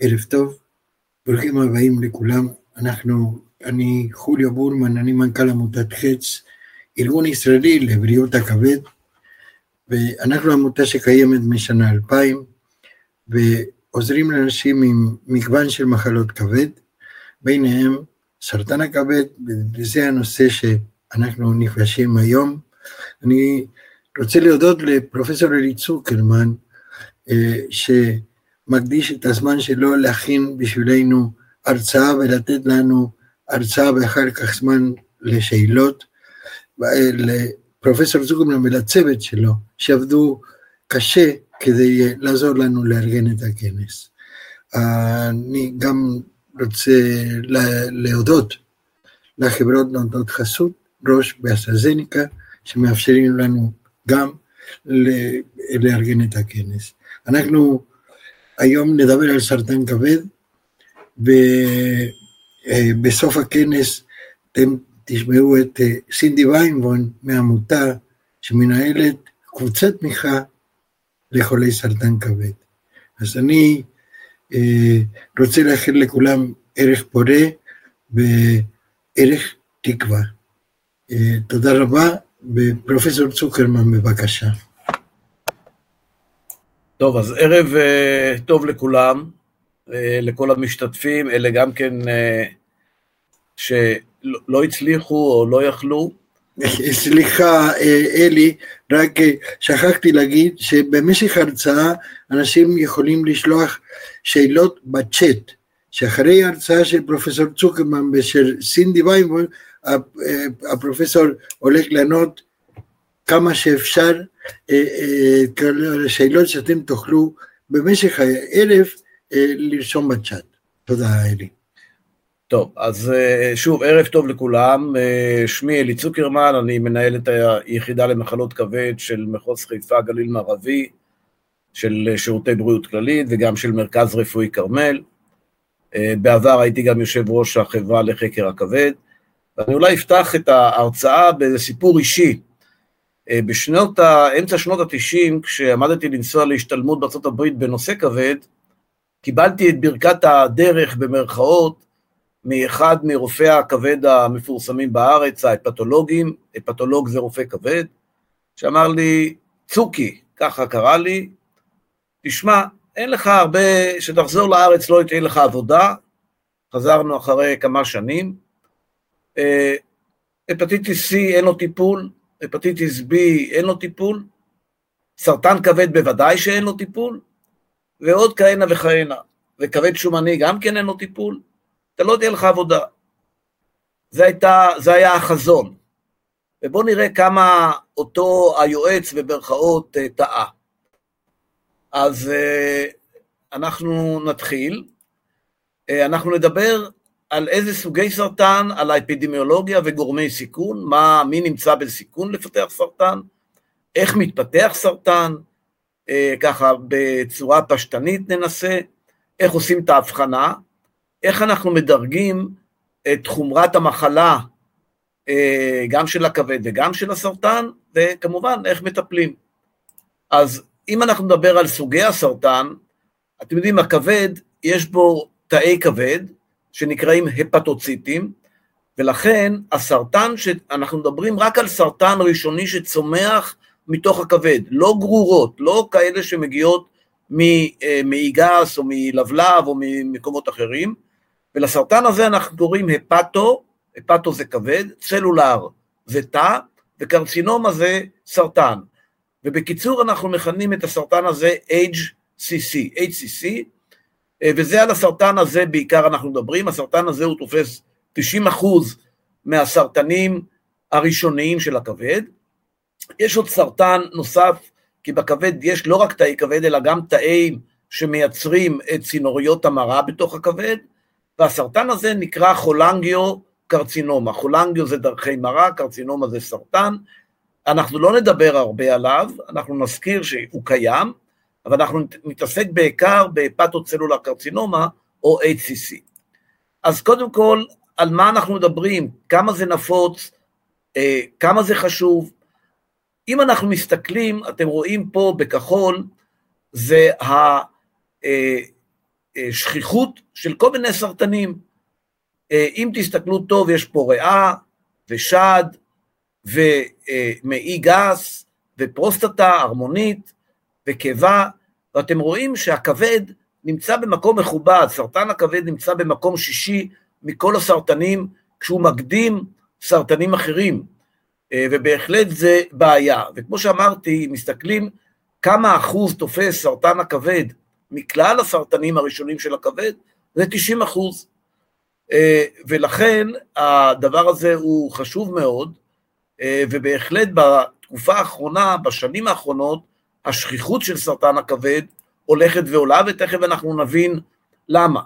ערב טוב, ברוכים הבאים לכולם. אנחנו, אני חוליו בורמן, אני מנכ"ל עמותת חץ, ארגון ישראלי לבריאות הכבד, ואנחנו עמותה שקיימת משנה 2000, ועוזרים לאנשים עם מגוון של מחלות כבד, ביניהם סרטן הכבד, וזה הנושא שאנחנו נפגשים היום. אני רוצה להודות לפרופסור אלי צוקרמן, אה, שמקדיש את הזמן שלו להכין בשבילנו הרצאה ולתת לנו הרצאה ואחר כך זמן לשאלות. לפרופסור צוקרמן ולצוות שלו, שעבדו קשה כדי לעזור לנו לארגן את הכנס. אני גם רוצה להודות לחברות נותנות חסות, ראש באסטרזניקה, שמאפשרים לנו גם לארגן את הכנס. אנחנו היום נדבר על סרטן כבד, ובסוף הכנס אתם תשמעו את סינדי ויינבון מעמותה שמנהלת קבוצת תמיכה לחולי סרטן כבד. אז אני רוצה לאחל לכולם ערך פורה וערך תקווה. תודה רבה, ופרופסור צוקרמן בבקשה. טוב, אז ערב uh, טוב לכולם, uh, לכל המשתתפים, אלה גם כן uh, שלא הצליחו או לא יכלו. סליחה, אלי, רק שכחתי להגיד שבמשך ההרצאה אנשים יכולים לשלוח שאלות בצ'אט, שאחרי ההרצאה של פרופסור צוקרמן ושל סינדי ויימבול, הפרופסור הולך לענות כמה שאפשר אה, אה, שאלות שאתם תוכלו במשך הערב אה, לרשום בצ'אט. תודה, אלי. טוב, אז שוב, ערב טוב לכולם. שמי אלי צוקרמן, אני מנהל את היחידה למחלות כבד של מחוז חיפה גליל מערבי, של שירותי בריאות כללית וגם של מרכז רפואי כרמל. בעבר הייתי גם יושב ראש החברה לחקר הכבד. ואני אולי אפתח את ההרצאה באיזה סיפור אישי. אה, בשנות, אמצע שנות התשעים, כשעמדתי לנסוע להשתלמות בארה"ב בנושא כבד, קיבלתי את ברכת הדרך, במרכאות, מאחד מרופאי הכבד המפורסמים בארץ, ההפתולוגים, הפתולוג זה רופא כבד, שאמר לי, צוקי, ככה קרא לי, תשמע, אין לך הרבה, שתחזור לארץ לא תהיה לך עבודה, חזרנו אחרי כמה שנים, אה, הפטיטיס C אין לו טיפול, הפטיטיס B אין לו טיפול, סרטן כבד בוודאי שאין לו טיפול, ועוד כהנה וכהנה, וכבד שומני גם כן אין לו טיפול, אתה לא תהיה לך עבודה. זה, הייתה, זה היה החזון. ובואו נראה כמה אותו היועץ במרכאות אה, טעה. אז אה, אנחנו נתחיל. אנחנו נדבר על איזה סוגי סרטן, על האפידמיולוגיה וגורמי סיכון, מה, מי נמצא בסיכון לפתח סרטן, איך מתפתח סרטן, אה, ככה בצורה פשטנית ננסה, איך עושים את ההבחנה, איך אנחנו מדרגים את חומרת המחלה, אה, גם של הכבד וגם של הסרטן, וכמובן איך מטפלים. אז אם אנחנו נדבר על סוגי הסרטן, אתם יודעים, הכבד, יש בו תאי כבד, שנקראים הפטוציטים, ולכן הסרטן, שאנחנו מדברים רק על סרטן ראשוני שצומח מתוך הכבד, לא גרורות, לא כאלה שמגיעות ממעי גס או מלבלב או ממקומות אחרים, ולסרטן הזה אנחנו קוראים הפטו, הפטו זה כבד, צלולר זה תא, וקרצינומה זה סרטן. ובקיצור אנחנו מכנים את הסרטן הזה HCC, HCC, אה, וזה על הסרטן הזה בעיקר אנחנו מדברים, הסרטן הזה הוא תופס 90 אחוז מהסרטנים הראשוניים של הכבד. יש עוד סרטן נוסף, כי בכבד יש לא רק תאי כבד, אלא גם תאים שמייצרים את צינוריות המרה בתוך הכבד, והסרטן הזה נקרא חולנגיו קרצינומה. חולנגיו זה דרכי מרה, קרצינומה זה סרטן. אנחנו לא נדבר הרבה עליו, אנחנו נזכיר שהוא קיים, אבל אנחנו נתעסק בעיקר בפתוצלולר קרצינומה או HCC. אז קודם כל, על מה אנחנו מדברים, כמה זה נפוץ, אה, כמה זה חשוב. אם אנחנו מסתכלים, אתם רואים פה בכחול, זה ה... אה, שכיחות של כל מיני סרטנים. אם תסתכלו טוב, יש פה ריאה ושד ומעי גס ופרוסטטה, הרמונית וקיבה, ואתם רואים שהכבד נמצא במקום מכובד, סרטן הכבד נמצא במקום שישי מכל הסרטנים, כשהוא מקדים סרטנים אחרים, אה, ובהחלט זה בעיה. וכמו שאמרתי, מסתכלים כמה אחוז תופס סרטן הכבד מכלל הסרטנים הראשונים של הכבד, זה 90 אחוז. אה, ולכן הדבר הזה הוא חשוב מאוד, אה, ובהחלט בתקופה האחרונה, בשנים האחרונות, השכיחות של סרטן הכבד הולכת ועולה, ותכף אנחנו נבין למה.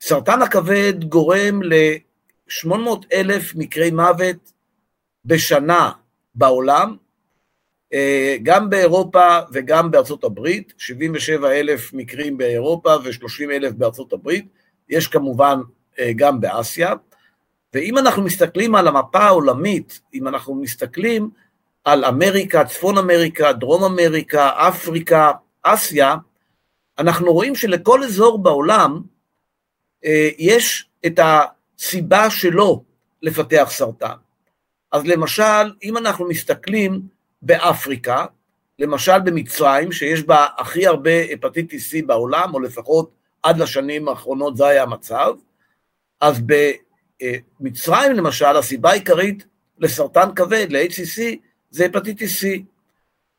סרטן הכבד גורם ל-800 אלף מקרי מוות בשנה בעולם, אה, גם באירופה וגם בארצות הברית, 77 אלף מקרים באירופה ו-30 אלף בארצות הברית, יש כמובן אה, גם באסיה, ואם אנחנו מסתכלים על המפה העולמית, אם אנחנו מסתכלים על אמריקה, צפון אמריקה, דרום אמריקה, אפריקה, אסיה, אנחנו רואים שלכל אזור בעולם אה, יש את הסיבה שלו לפתח סרטן. אז למשל, אם אנחנו מסתכלים באפריקה, למשל במצרים, שיש בה הכי הרבה הפטיטיס C בעולם, או לפחות עד לשנים האחרונות זה היה המצב, אז במצרים למשל, הסיבה העיקרית לסרטן כבד, ל-HCC, זה הפטיטיס C.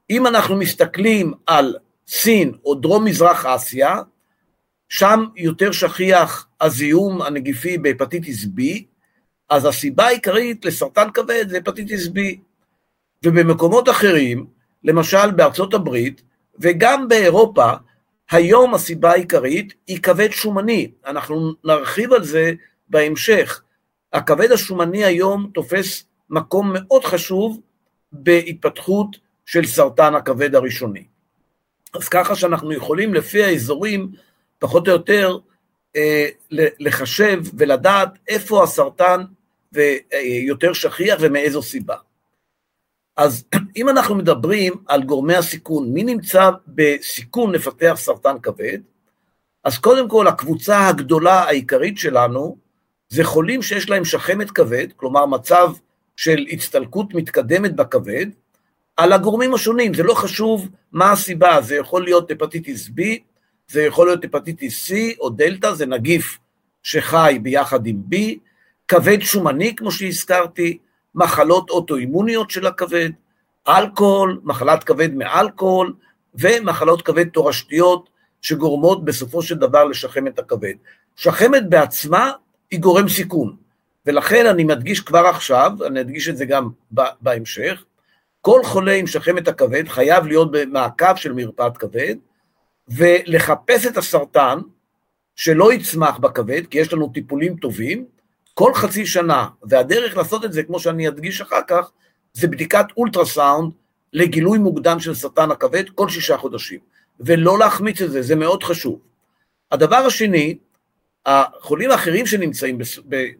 אם אנחנו מסתכלים על סין או דרום מזרח אסיה, שם יותר שכיח הזיהום הנגיפי בהפטיטיס B, אז הסיבה העיקרית לסרטן כבד זה הפטיטיס B. ובמקומות אחרים, למשל בארצות הברית וגם באירופה, היום הסיבה העיקרית היא כבד שומני. אנחנו נרחיב על זה בהמשך. הכבד השומני היום תופס מקום מאוד חשוב בהתפתחות של סרטן הכבד הראשוני. אז ככה שאנחנו יכולים לפי האזורים, פחות או יותר, אה, לחשב ולדעת איפה הסרטן יותר שכיח ומאיזו סיבה. אז אם אנחנו מדברים על גורמי הסיכון, מי נמצא בסיכון לפתח סרטן כבד? אז קודם כל הקבוצה הגדולה העיקרית שלנו זה חולים שיש להם שחמת כבד, כלומר מצב של הצטלקות מתקדמת בכבד, על הגורמים השונים, זה לא חשוב מה הסיבה, זה יכול להיות הפטיטיס B, זה יכול להיות הפטיטיס C או דלתא, זה נגיף שחי ביחד עם B, כבד שומני, כמו שהזכרתי, מחלות אוטואימוניות של הכבד, אלכוהול, מחלת כבד מאלכוהול, ומחלות כבד תורשתיות שגורמות בסופו של דבר לשחם את הכבד. שחמת בעצמה היא גורם סיכון, ולכן אני מדגיש כבר עכשיו, אני אדגיש את זה גם בהמשך, כל חולה עם שחמת הכבד חייב להיות במעקב של מרפאת כבד, ולחפש את הסרטן שלא יצמח בכבד, כי יש לנו טיפולים טובים, כל חצי שנה, והדרך לעשות את זה, כמו שאני אדגיש אחר כך, זה בדיקת אולטרסאונד לגילוי מוקדם של סרטן הכבד כל שישה חודשים, ולא להחמיץ את זה, זה מאוד חשוב. הדבר השני, החולים האחרים שנמצאים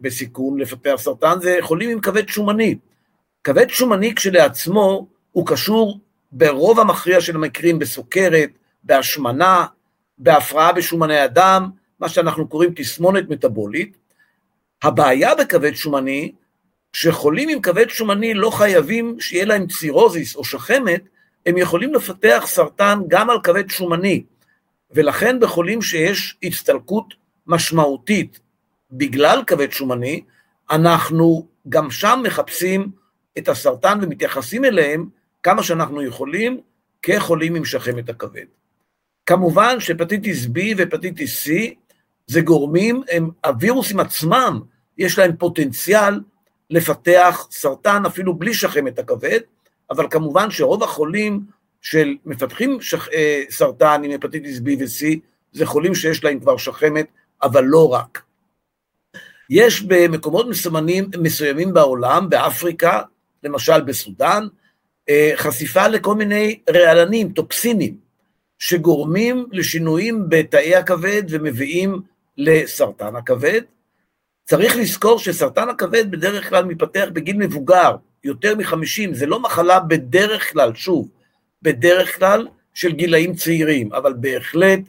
בסיכון לפתח סרטן זה חולים עם כבד שומני. כבד שומני כשלעצמו הוא קשור ברוב המכריע של המקרים בסוכרת, בהשמנה, בהפרעה בשומני הדם, מה שאנחנו קוראים תסמונת מטבולית. הבעיה בכבד שומני, שחולים עם כבד שומני לא חייבים שיהיה להם צירוזיס או שחמת, הם יכולים לפתח סרטן גם על כבד שומני, ולכן בחולים שיש הצטלקות משמעותית בגלל כבד שומני, אנחנו גם שם מחפשים את הסרטן ומתייחסים אליהם כמה שאנחנו יכולים כחולים עם שחמת הכבד. כמובן שהפטיטיס B והפטיטיס C זה גורמים, הם, הווירוסים עצמם, יש להם פוטנציאל לפתח סרטן אפילו בלי שחמת הכבד, אבל כמובן שרוב החולים של מפתחים שח, אה, סרטן עם הפטיטיס B ו-C זה חולים שיש להם כבר שחמת, אבל לא רק. יש במקומות מסומנים, מסוימים בעולם, באפריקה, למשל בסודאן, אה, חשיפה לכל מיני רעלנים, טוקסינים, שגורמים לשינויים בתאי הכבד ומביאים לסרטן הכבד. צריך לזכור שסרטן הכבד בדרך כלל מתפתח בגיל מבוגר, יותר מחמישים, זה לא מחלה בדרך כלל, שוב, בדרך כלל של גילאים צעירים, אבל בהחלט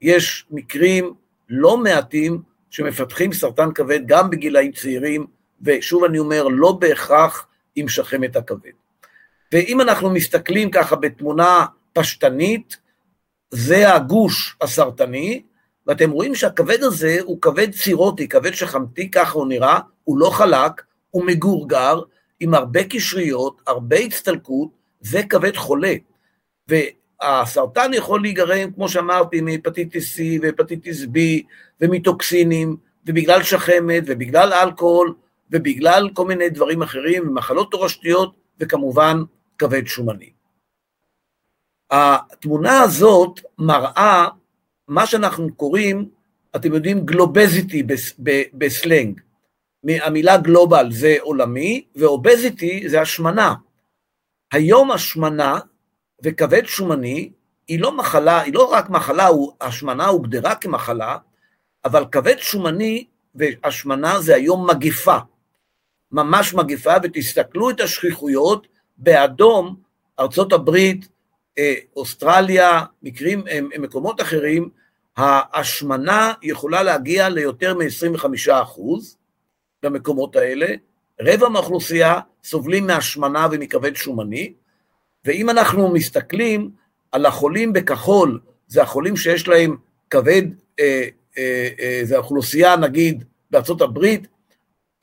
יש מקרים לא מעטים שמפתחים סרטן כבד גם בגילאים צעירים, ושוב אני אומר, לא בהכרח עם שחמת הכבד. ואם אנחנו מסתכלים ככה בתמונה פשטנית, זה הגוש הסרטני, ואתם רואים שהכבד הזה הוא כבד צירוטי, כבד שחמתי, ככה הוא נראה, הוא לא חלק, הוא מגורגר, עם הרבה קשריות, הרבה הצטלקות, זה כבד חולה. והסרטן יכול להיגרם, כמו שאמרתי, מהפטיטיס C והפטיטיס B ומטוקסינים, ובגלל שחמת ובגלל אלכוהול ובגלל כל מיני דברים אחרים, מחלות תורשתיות וכמובן כבד שומני. התמונה הזאת מראה מה שאנחנו קוראים, אתם יודעים, גלובזיטי בסלנג. המילה גלובל זה עולמי, ואובזיטי זה השמנה. היום השמנה וכבד שומני היא לא מחלה, היא לא רק מחלה, השמנה הוגדרה כמחלה, אבל כבד שומני והשמנה זה היום מגיפה. ממש מגיפה, ותסתכלו את השכיחויות באדום, ארצות הברית, אה, אוסטרליה, מקרים, מקומות אחרים, ההשמנה יכולה להגיע ליותר מ-25 במקומות האלה, רבע מהאוכלוסייה סובלים מהשמנה ומכבד שומני, ואם אנחנו מסתכלים על החולים בכחול, זה החולים שיש להם כבד, אה, אה, אה, זה האוכלוסייה נגיד בארצות הברית,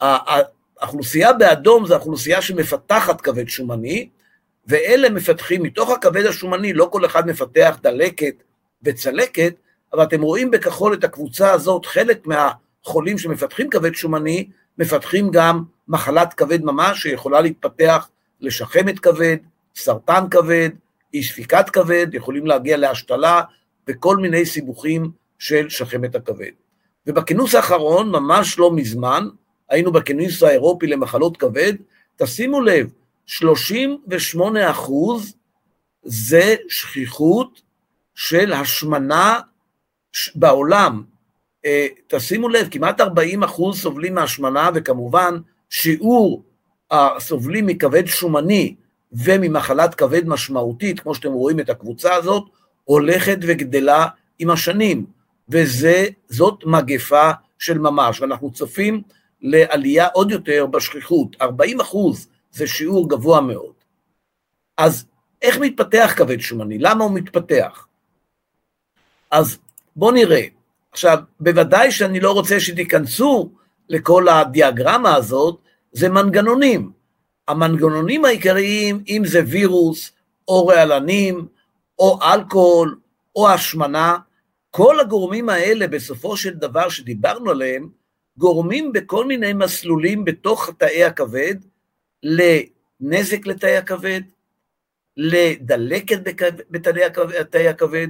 האוכלוסייה באדום זה האוכלוסייה שמפתחת כבד שומני, ואלה מפתחים, מתוך הכבד השומני, לא כל אחד מפתח דלקת וצלקת, אבל אתם רואים בכחול את הקבוצה הזאת, חלק מהחולים שמפתחים כבד שומני, מפתחים גם מחלת כבד ממש, שיכולה להתפתח לשחמת כבד, סרטן כבד, אי ספיקת כבד, יכולים להגיע להשתלה וכל מיני סיבוכים של שחמת הכבד. ובכינוס האחרון, ממש לא מזמן, היינו בכינוס האירופי למחלות כבד, תשימו לב, 38 אחוז זה שכיחות של השמנה בעולם. אה, תשימו לב, כמעט 40 אחוז סובלים מהשמנה, וכמובן שיעור הסובלים מכבד שומני וממחלת כבד משמעותית, כמו שאתם רואים את הקבוצה הזאת, הולכת וגדלה עם השנים, וזאת מגפה של ממש, ואנחנו צופים לעלייה עוד יותר בשכיחות, 40 אחוז זה שיעור גבוה מאוד. אז איך מתפתח כבד שומני? למה הוא מתפתח? אז בואו נראה. עכשיו, בוודאי שאני לא רוצה שתיכנסו לכל הדיאגרמה הזאת, זה מנגנונים. המנגנונים העיקריים, אם זה וירוס, או רעלנים, או אלכוהול, או השמנה, כל הגורמים האלה בסופו של דבר שדיברנו עליהם, גורמים בכל מיני מסלולים בתוך תאי הכבד לנזק לתאי הכבד, לדלקת בתאי הכבד,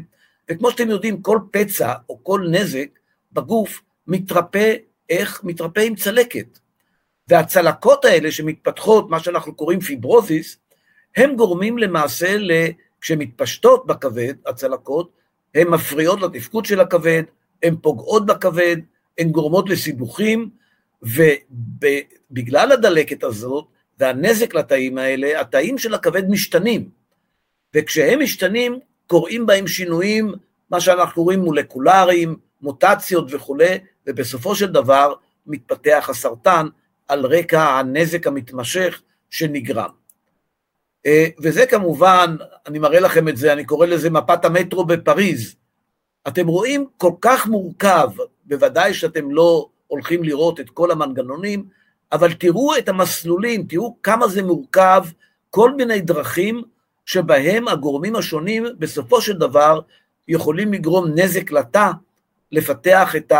וכמו שאתם יודעים, כל פצע או כל נזק בגוף מתרפא, איך? מתרפא עם צלקת. והצלקות האלה שמתפתחות, מה שאנחנו קוראים פיברוזיס, הם גורמים למעשה, כשהן מתפשטות בכבד, הצלקות, הן מפריעות לתפקוד של הכבד, הן פוגעות בכבד, הן גורמות לסיבוכים, ובגלל הדלקת הזאת והנזק לתאים האלה, התאים של הכבד משתנים. וכשהם משתנים, קורים בהם שינויים, מה שאנחנו קוראים מולקולריים, מוטציות וכולי, ובסופו של דבר מתפתח הסרטן על רקע הנזק המתמשך שנגרם. אה, וזה כמובן, אני מראה לכם את זה, אני קורא לזה מפת המטרו בפריז. אתם רואים כל כך מורכב, בוודאי שאתם לא הולכים לראות את כל המנגנונים, אבל תראו את המסלולים, תראו כמה זה מורכב, כל מיני דרכים שבהם הגורמים השונים בסופו של דבר יכולים לגרום נזק לתא, לפתח את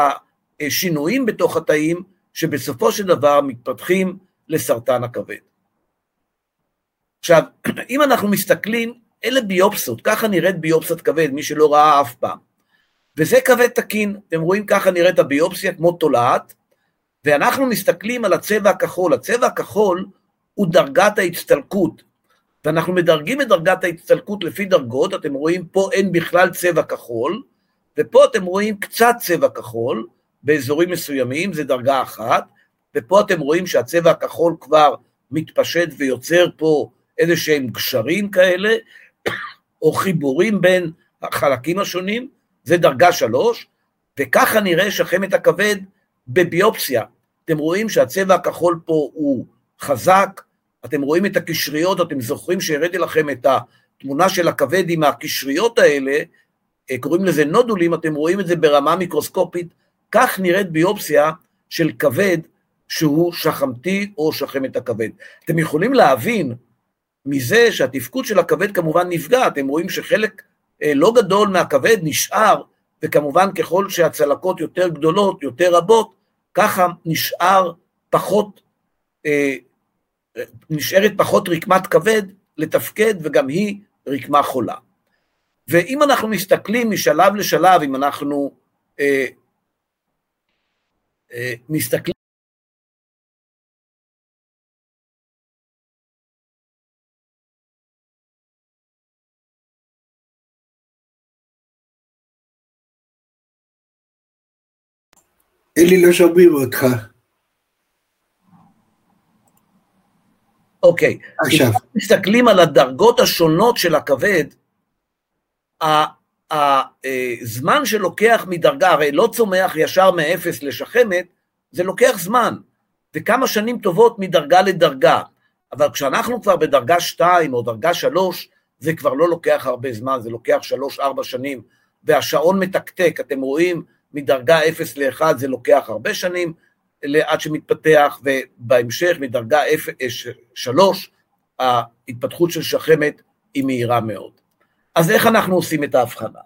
השינויים בתוך התאים, שבסופו של דבר מתפתחים לסרטן הכבד. עכשיו, אם אנחנו מסתכלים, אלה ביופסות, ככה נראית ביופסת כבד, מי שלא ראה אף פעם. וזה כבד תקין, אתם רואים ככה נראית הביופסיה כמו תולעת, ואנחנו מסתכלים על הצבע הכחול, הצבע הכחול הוא דרגת ההצטלקות, ואנחנו מדרגים את דרגת ההצטלקות לפי דרגות, אתם רואים פה אין בכלל צבע כחול, ופה אתם רואים קצת צבע כחול, באזורים מסוימים, זה דרגה אחת, ופה אתם רואים שהצבע הכחול כבר מתפשט ויוצר פה איזה שהם גשרים כאלה, או חיבורים בין החלקים השונים, זה דרגה שלוש, וככה נראה שחמת הכבד בביופסיה. אתם רואים שהצבע הכחול פה הוא חזק, אתם רואים את הקשריות, אתם זוכרים שהראיתי לכם את התמונה של הכבד עם הקשריות האלה, אה, קוראים לזה נודולים, אתם רואים את זה ברמה מיקרוסקופית, כך נראית ביופסיה של כבד שהוא שחמתי או שחמת הכבד. אתם יכולים להבין מזה שהתפקוד של הכבד כמובן נפגע, אתם רואים שחלק אה, לא גדול מהכבד נשאר, וכמובן ככל שהצלקות יותר גדולות, יותר רבות, ככה נשאר פחות, אה, נשארת פחות רקמת כבד לתפקד, וגם היא רקמה חולה. ואם אנחנו מסתכלים משלב לשלב, אם אנחנו אה, מסתכלים אלי, לא שומעים אותך. אוקיי. עכשיו. אם מסתכלים על הדרגות השונות של הכבד, הזמן שלוקח מדרגה, הרי לא צומח ישר מאפס לשחמת, זה לוקח זמן, וכמה שנים טובות מדרגה לדרגה. אבל כשאנחנו כבר בדרגה 2 או דרגה 3, זה כבר לא לוקח הרבה זמן, זה לוקח 3-4 שנים, והשעון מתקתק, אתם רואים, מדרגה 0 ל-1 זה לוקח הרבה שנים עד שמתפתח, ובהמשך מדרגה 3, אה, ההתפתחות של שחמת היא מהירה מאוד. אז איך אנחנו עושים את ההבחנה?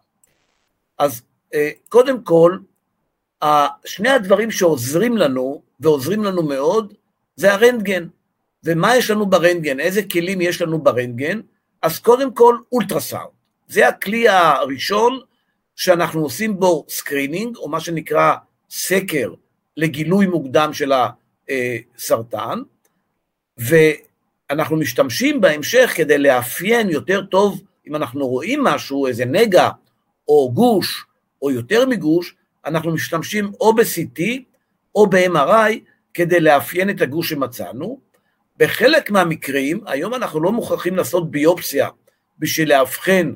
אז אה, קודם כל, שני הדברים שעוזרים לנו, ועוזרים לנו מאוד, זה הרנטגן. ומה יש לנו ברנטגן? איזה כלים יש לנו ברנטגן? אז קודם כל, אולטרסאונד. זה הכלי הראשון שאנחנו עושים בו screening, או מה שנקרא סקר לגילוי מוקדם של הסרטן, ואנחנו משתמשים בהמשך כדי לאפיין יותר טוב, אם אנחנו רואים משהו, איזה נגע או גוש, או יותר מגוש, אנחנו משתמשים או ב-CT או ב-MRI כדי לאפיין את הגוש שמצאנו. בחלק מהמקרים, היום אנחנו לא מוכרחים לעשות ביופסיה בשביל לאבחן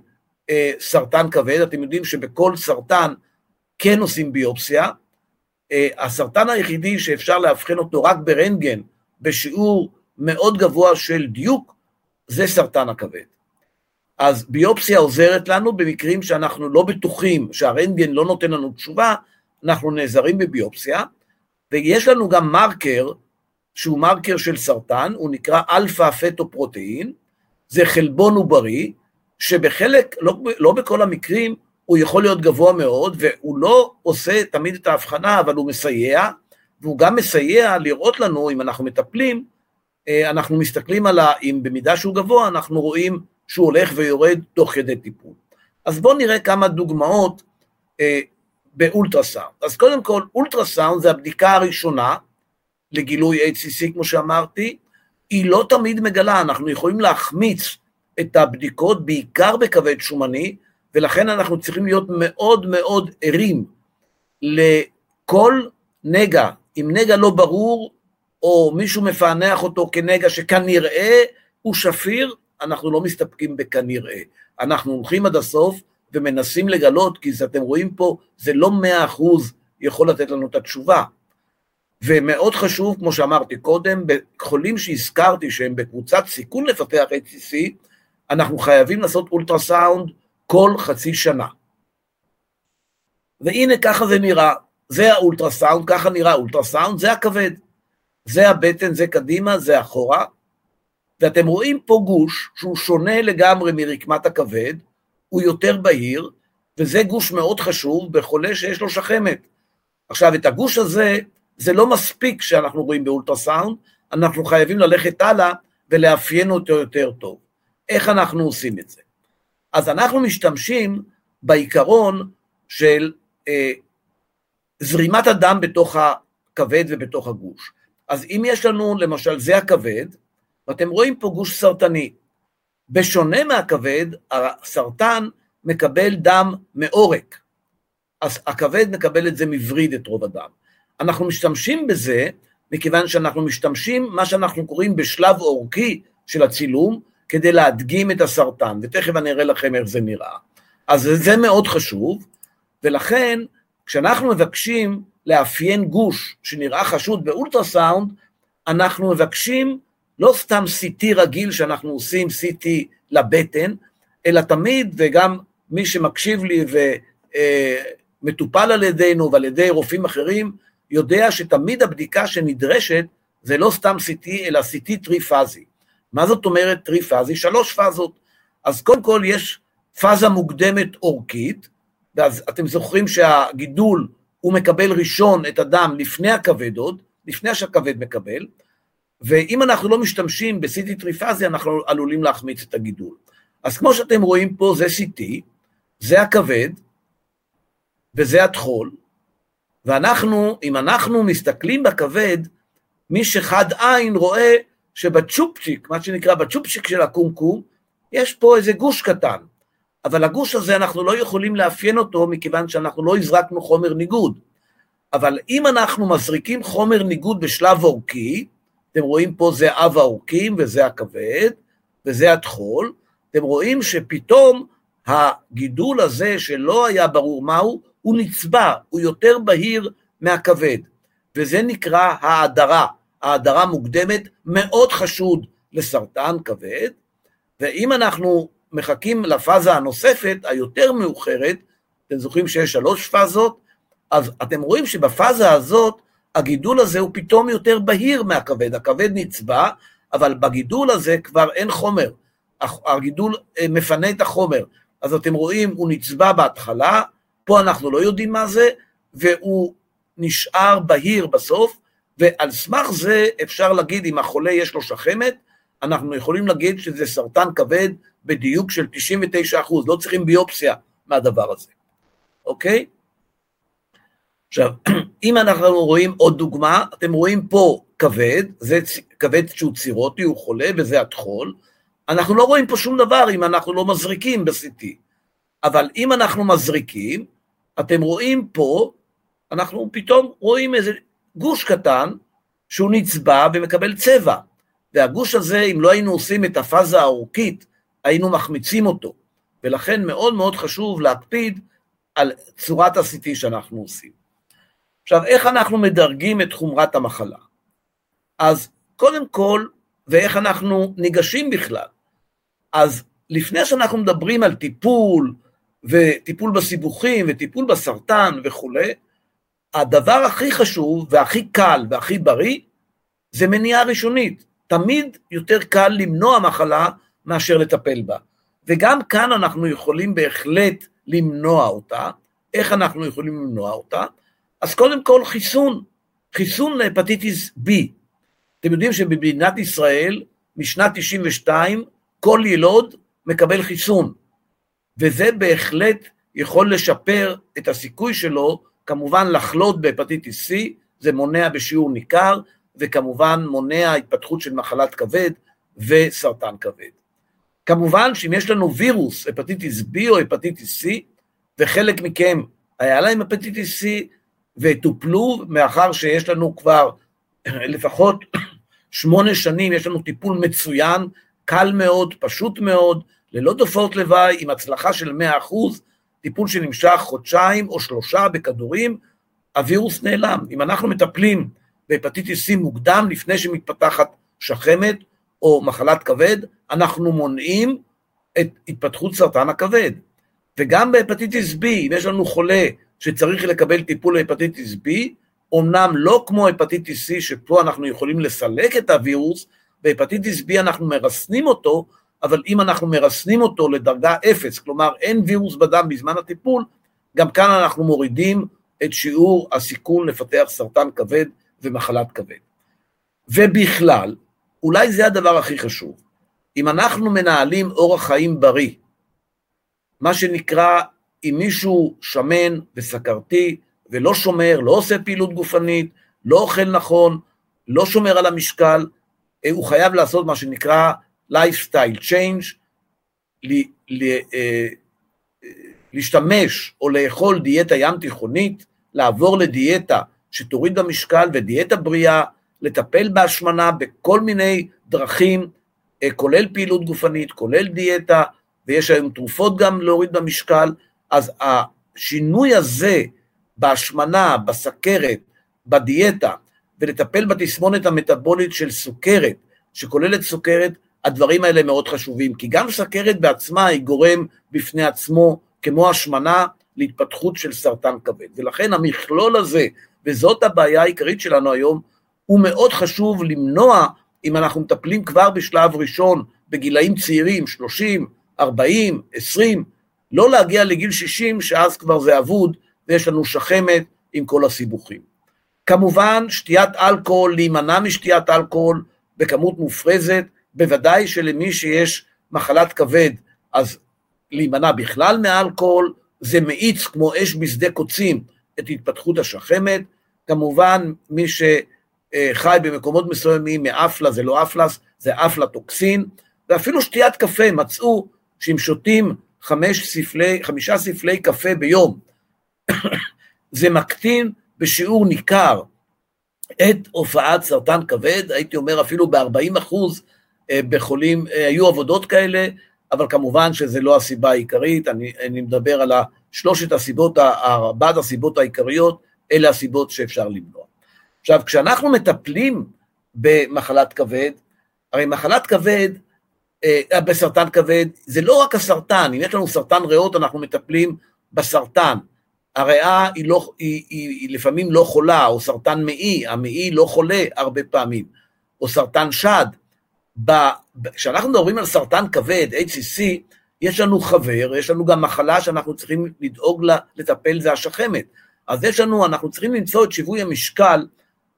אה, סרטן כבד, אתם יודעים שבכל סרטן כן עושים ביופסיה. אה, הסרטן היחידי שאפשר לאבחן אותו רק ברנטגן, בשיעור מאוד גבוה של דיוק, זה סרטן הכבד. אז ביופסיה עוזרת לנו במקרים שאנחנו לא בטוחים, שהרנטגן לא נותן לנו תשובה, אנחנו נעזרים בביופסיה, ויש לנו גם מרקר, שהוא מרקר של סרטן, הוא נקרא alpha-fetoprotein, זה חלבון עוברי, שבחלק, לא, לא בכל המקרים, הוא יכול להיות גבוה מאוד, והוא לא עושה תמיד את ההבחנה, אבל הוא מסייע, והוא גם מסייע לראות לנו, אם אנחנו מטפלים, אה, אנחנו מסתכלים על ה... אם במידה שהוא גבוה, אנחנו רואים שהוא הולך ויורד תוך כדי טיפול. אז בואו נראה כמה דוגמאות אה, באולטרסאונד. אז קודם כל, אולטרסאונד זה הבדיקה הראשונה לגילוי HCC, כמו שאמרתי, היא לא תמיד מגלה, אנחנו יכולים להחמיץ את הבדיקות, בעיקר בכבד שומני, ולכן אנחנו צריכים להיות מאוד מאוד ערים לכל נגע, אם נגע לא ברור, או מישהו מפענח אותו כנגע שכנראה הוא שפיר, אנחנו לא מסתפקים בכנראה. אנחנו הולכים עד הסוף ומנסים לגלות, כי אתם רואים פה, זה לא מאה אחוז יכול לתת לנו את התשובה. ומאוד חשוב, כמו שאמרתי קודם, בחולים שהזכרתי שהם בקבוצת סיכון לפתח HCC, אנחנו חייבים לעשות אולטרסאונד כל חצי שנה. והנה ככה זה נראה, זה האולטרסאונד, ככה נראה אולטרסאונד, זה הכבד. זה הבטן, זה קדימה, זה אחורה, ואתם רואים פה גוש שהוא שונה לגמרי מרקמת הכבד, הוא יותר בהיר, וזה גוש מאוד חשוב בחולה שיש לו שחמת. עכשיו, את הגוש הזה, זה לא מספיק שאנחנו רואים באולטרסאונד, אנחנו חייבים ללכת הלאה ולאפיין אותו יותר טוב. איך אנחנו עושים את זה? אז אנחנו משתמשים בעיקרון של אה, זרימת הדם בתוך הכבד ובתוך הגוש. אז אם יש לנו, למשל, זה הכבד, ואתם רואים פה גוש סרטני. בשונה מהכבד, הסרטן מקבל דם מעורק, אז הכבד מקבל את זה מווריד, את רוב הדם. אנחנו משתמשים בזה מכיוון שאנחנו משתמשים, מה שאנחנו קוראים בשלב אורכי של הצילום, כדי להדגים את הסרטן, ותכף אני אראה לכם איך זה נראה. אז זה מאוד חשוב, ולכן כשאנחנו מבקשים לאפיין גוש שנראה חשוד באולטרסאונד, אנחנו מבקשים לא סתם CT רגיל שאנחנו עושים CT לבטן, אלא תמיד, וגם מי שמקשיב לי ומטופל על ידינו ועל ידי רופאים אחרים, יודע שתמיד הבדיקה שנדרשת זה לא סתם CT, אלא CT טרי-פאזי. מה זאת אומרת טרי-פאזי? שלוש פאזות. אז קודם כל יש פאזה מוקדמת אורכית, ואז אתם זוכרים שהגידול, הוא מקבל ראשון את הדם לפני הכבד עוד, לפני שהכבד מקבל, ואם אנחנו לא משתמשים ב-CT טריפאזי, אנחנו עלולים להחמיץ את הגידול. אז כמו שאתם רואים פה, זה CT, זה הכבד, וזה הטחול, ואנחנו, אם אנחנו מסתכלים בכבד, מי שחד עין רואה שבצ'ופצ'יק, מה שנקרא בצ'ופצ'יק של הקומקום, יש פה איזה גוש קטן. אבל הגוש הזה אנחנו לא יכולים לאפיין אותו מכיוון שאנחנו לא הזרקנו חומר ניגוד. אבל אם אנחנו מזריקים חומר ניגוד בשלב אורכי, אתם רואים פה זה אב העורקים וזה הכבד וזה הטחול, אתם רואים שפתאום הגידול הזה שלא היה ברור מהו, הוא נצבע, הוא יותר בהיר מהכבד, וזה נקרא האדרה, האדרה מוקדמת, מאוד חשוד לסרטן כבד, ואם אנחנו מחכים לפאזה הנוספת, היותר מאוחרת, אתם זוכרים שיש שלוש פאזות, אז אתם רואים שבפאזה הזאת הגידול הזה הוא פתאום יותר בהיר מהכבד, הכבד נצבע, אבל בגידול הזה כבר אין חומר, הגידול אה, מפנה את החומר, אז אתם רואים, הוא נצבע בהתחלה, פה אנחנו לא יודעים מה זה, והוא נשאר בהיר בסוף, ועל סמך זה אפשר להגיד, אם החולה יש לו שחמת, אנחנו יכולים להגיד שזה סרטן כבד בדיוק של 99 אחוז, לא צריכים ביופסיה מהדבר הזה, אוקיי? עכשיו, אם אנחנו רואים עוד דוגמה, אתם רואים פה כבד, זה כבד שהוא צירוטי, הוא חולה, וזה הטחול. אנחנו לא רואים פה שום דבר אם אנחנו לא מזריקים ב-CT. אבל אם אנחנו מזריקים, אתם רואים פה, אנחנו פתאום רואים איזה גוש קטן שהוא נצבע ומקבל צבע. והגוש הזה, אם לא היינו עושים את הפאזה האורכית, היינו מחמיצים אותו. ולכן מאוד מאוד חשוב להקפיד על צורת ה-CT שאנחנו עושים. עכשיו, איך אנחנו מדרגים את חומרת המחלה? אז קודם כל, ואיך אנחנו ניגשים בכלל. אז לפני שאנחנו מדברים על טיפול, וטיפול בסיבוכים, וטיפול בסרטן וכולי, הדבר הכי חשוב, והכי קל, והכי בריא, זה מניעה ראשונית. תמיד יותר קל למנוע מחלה מאשר לטפל בה. וגם כאן אנחנו יכולים בהחלט למנוע אותה. איך אנחנו יכולים למנוע אותה? אז קודם כל חיסון, חיסון להפטיטיס B. אתם יודעים שבמדינת ישראל, משנת 92, כל ילוד מקבל חיסון, וזה בהחלט יכול לשפר את הסיכוי שלו, כמובן לחלות בהפטיטיס C, זה מונע בשיעור ניכר, וכמובן מונע התפתחות של מחלת כבד וסרטן כבד. כמובן שאם יש לנו וירוס, הפטיטיס B או הפטיטיס C, וחלק מכם היה להם הפטיטיס C, וטופלו, מאחר שיש לנו כבר לפחות שמונה שנים, יש לנו טיפול מצוין, קל מאוד, פשוט מאוד, ללא תופעות לוואי, עם הצלחה של 100%, טיפול שנמשך חודשיים או שלושה בכדורים, הווירוס נעלם. אם אנחנו מטפלים בהפטיטיס C מוקדם, לפני שמתפתחת שחמת או מחלת כבד, אנחנו מונעים את התפתחות סרטן הכבד. וגם בהפטיטיס B, אם יש לנו חולה שצריך לקבל טיפול להפטיטיס B, אמנם לא כמו הפטיטיס C, שפה אנחנו יכולים לסלק את הווירוס, בהפטיטיס B אנחנו מרסנים אותו, אבל אם אנחנו מרסנים אותו לדרגה אפס, כלומר אין וירוס בדם בזמן הטיפול, גם כאן אנחנו מורידים את שיעור הסיכון לפתח סרטן כבד ומחלת כבד. ובכלל, אולי זה הדבר הכי חשוב, אם אנחנו מנהלים אורח חיים בריא, מה שנקרא אם מישהו שמן וסכרתי ולא שומר, לא עושה פעילות גופנית, לא אוכל נכון, לא שומר על המשקל, אה, הוא חייב לעשות מה שנקרא lifestyle change, אה, להשתמש או לאכול דיאטה ים תיכונית, לעבור לדיאטה שתוריד במשקל ודיאטה בריאה, לטפל בהשמנה בכל מיני דרכים, אה, כולל פעילות גופנית, כולל דיאטה, ויש היום תרופות גם להוריד במשקל, אז השינוי הזה בהשמנה, בסכרת, בדיאטה, ולטפל בתסמונת המטבולית של סוכרת, שכוללת סוכרת, הדברים האלה מאוד חשובים, כי גם סכרת בעצמה היא גורם בפני עצמו, כמו השמנה, להתפתחות של סרטן כבד. ולכן המכלול הזה, וזאת הבעיה העיקרית שלנו היום, הוא מאוד חשוב למנוע, אם אנחנו מטפלים כבר בשלב ראשון, בגילאים צעירים, 30, 40, 20, לא להגיע לגיל 60, שאז כבר זה אבוד, ויש לנו שחמת עם כל הסיבוכים. כמובן, שתיית אלכוהול, להימנע משתיית אלכוהול בכמות מופרזת, בוודאי שלמי שיש מחלת כבד, אז להימנע בכלל מאלכוהול, זה מאיץ כמו אש בשדה קוצים את התפתחות השחמת. כמובן, מי שחי במקומות מסוימים מאפלה זה לא אפלס, זה אפלטוקסין, ואפילו שתיית קפה, מצאו שאם שותים חמש ספלי, חמישה ספלי קפה ביום, זה מקטין בשיעור ניכר את הופעת סרטן כבד, הייתי אומר אפילו ב-40 אחוז אה, בחולים, אה, היו עבודות כאלה, אבל כמובן שזה לא הסיבה העיקרית, אני, אני מדבר על שלושת הסיבות, ארבעת הסיבות העיקריות, אלה הסיבות שאפשר למנוע. עכשיו, כשאנחנו מטפלים במחלת כבד, הרי מחלת כבד, בסרטן כבד, זה לא רק הסרטן, אם יש לנו סרטן ריאות, אנחנו מטפלים בסרטן. הריאה היא, לא, היא, היא, היא לפעמים לא חולה, או סרטן מעי, המעי לא חולה הרבה פעמים, או סרטן שד. כשאנחנו מדברים על סרטן כבד, HCC, יש לנו חבר, יש לנו גם מחלה שאנחנו צריכים לדאוג לה, לטפל, זה השחמת. אז יש לנו, אנחנו צריכים למצוא את שיווי המשקל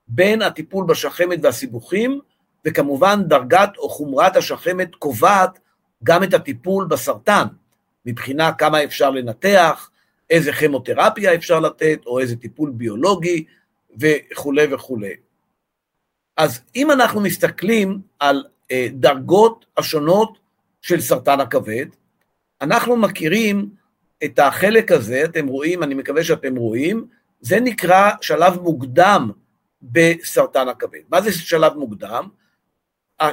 בין הטיפול בשחמת והסיבוכים, וכמובן דרגת או חומרת השחמת קובעת גם את הטיפול בסרטן, מבחינה כמה אפשר לנתח, איזה כימותרפיה אפשר לתת, או איזה טיפול ביולוגי, וכולי וכולי. אז אם אנחנו מסתכלים על אה, דרגות השונות של סרטן הכבד, אנחנו מכירים את החלק הזה, אתם רואים, אני מקווה שאתם רואים, זה נקרא שלב מוקדם בסרטן הכבד. מה זה שלב מוקדם?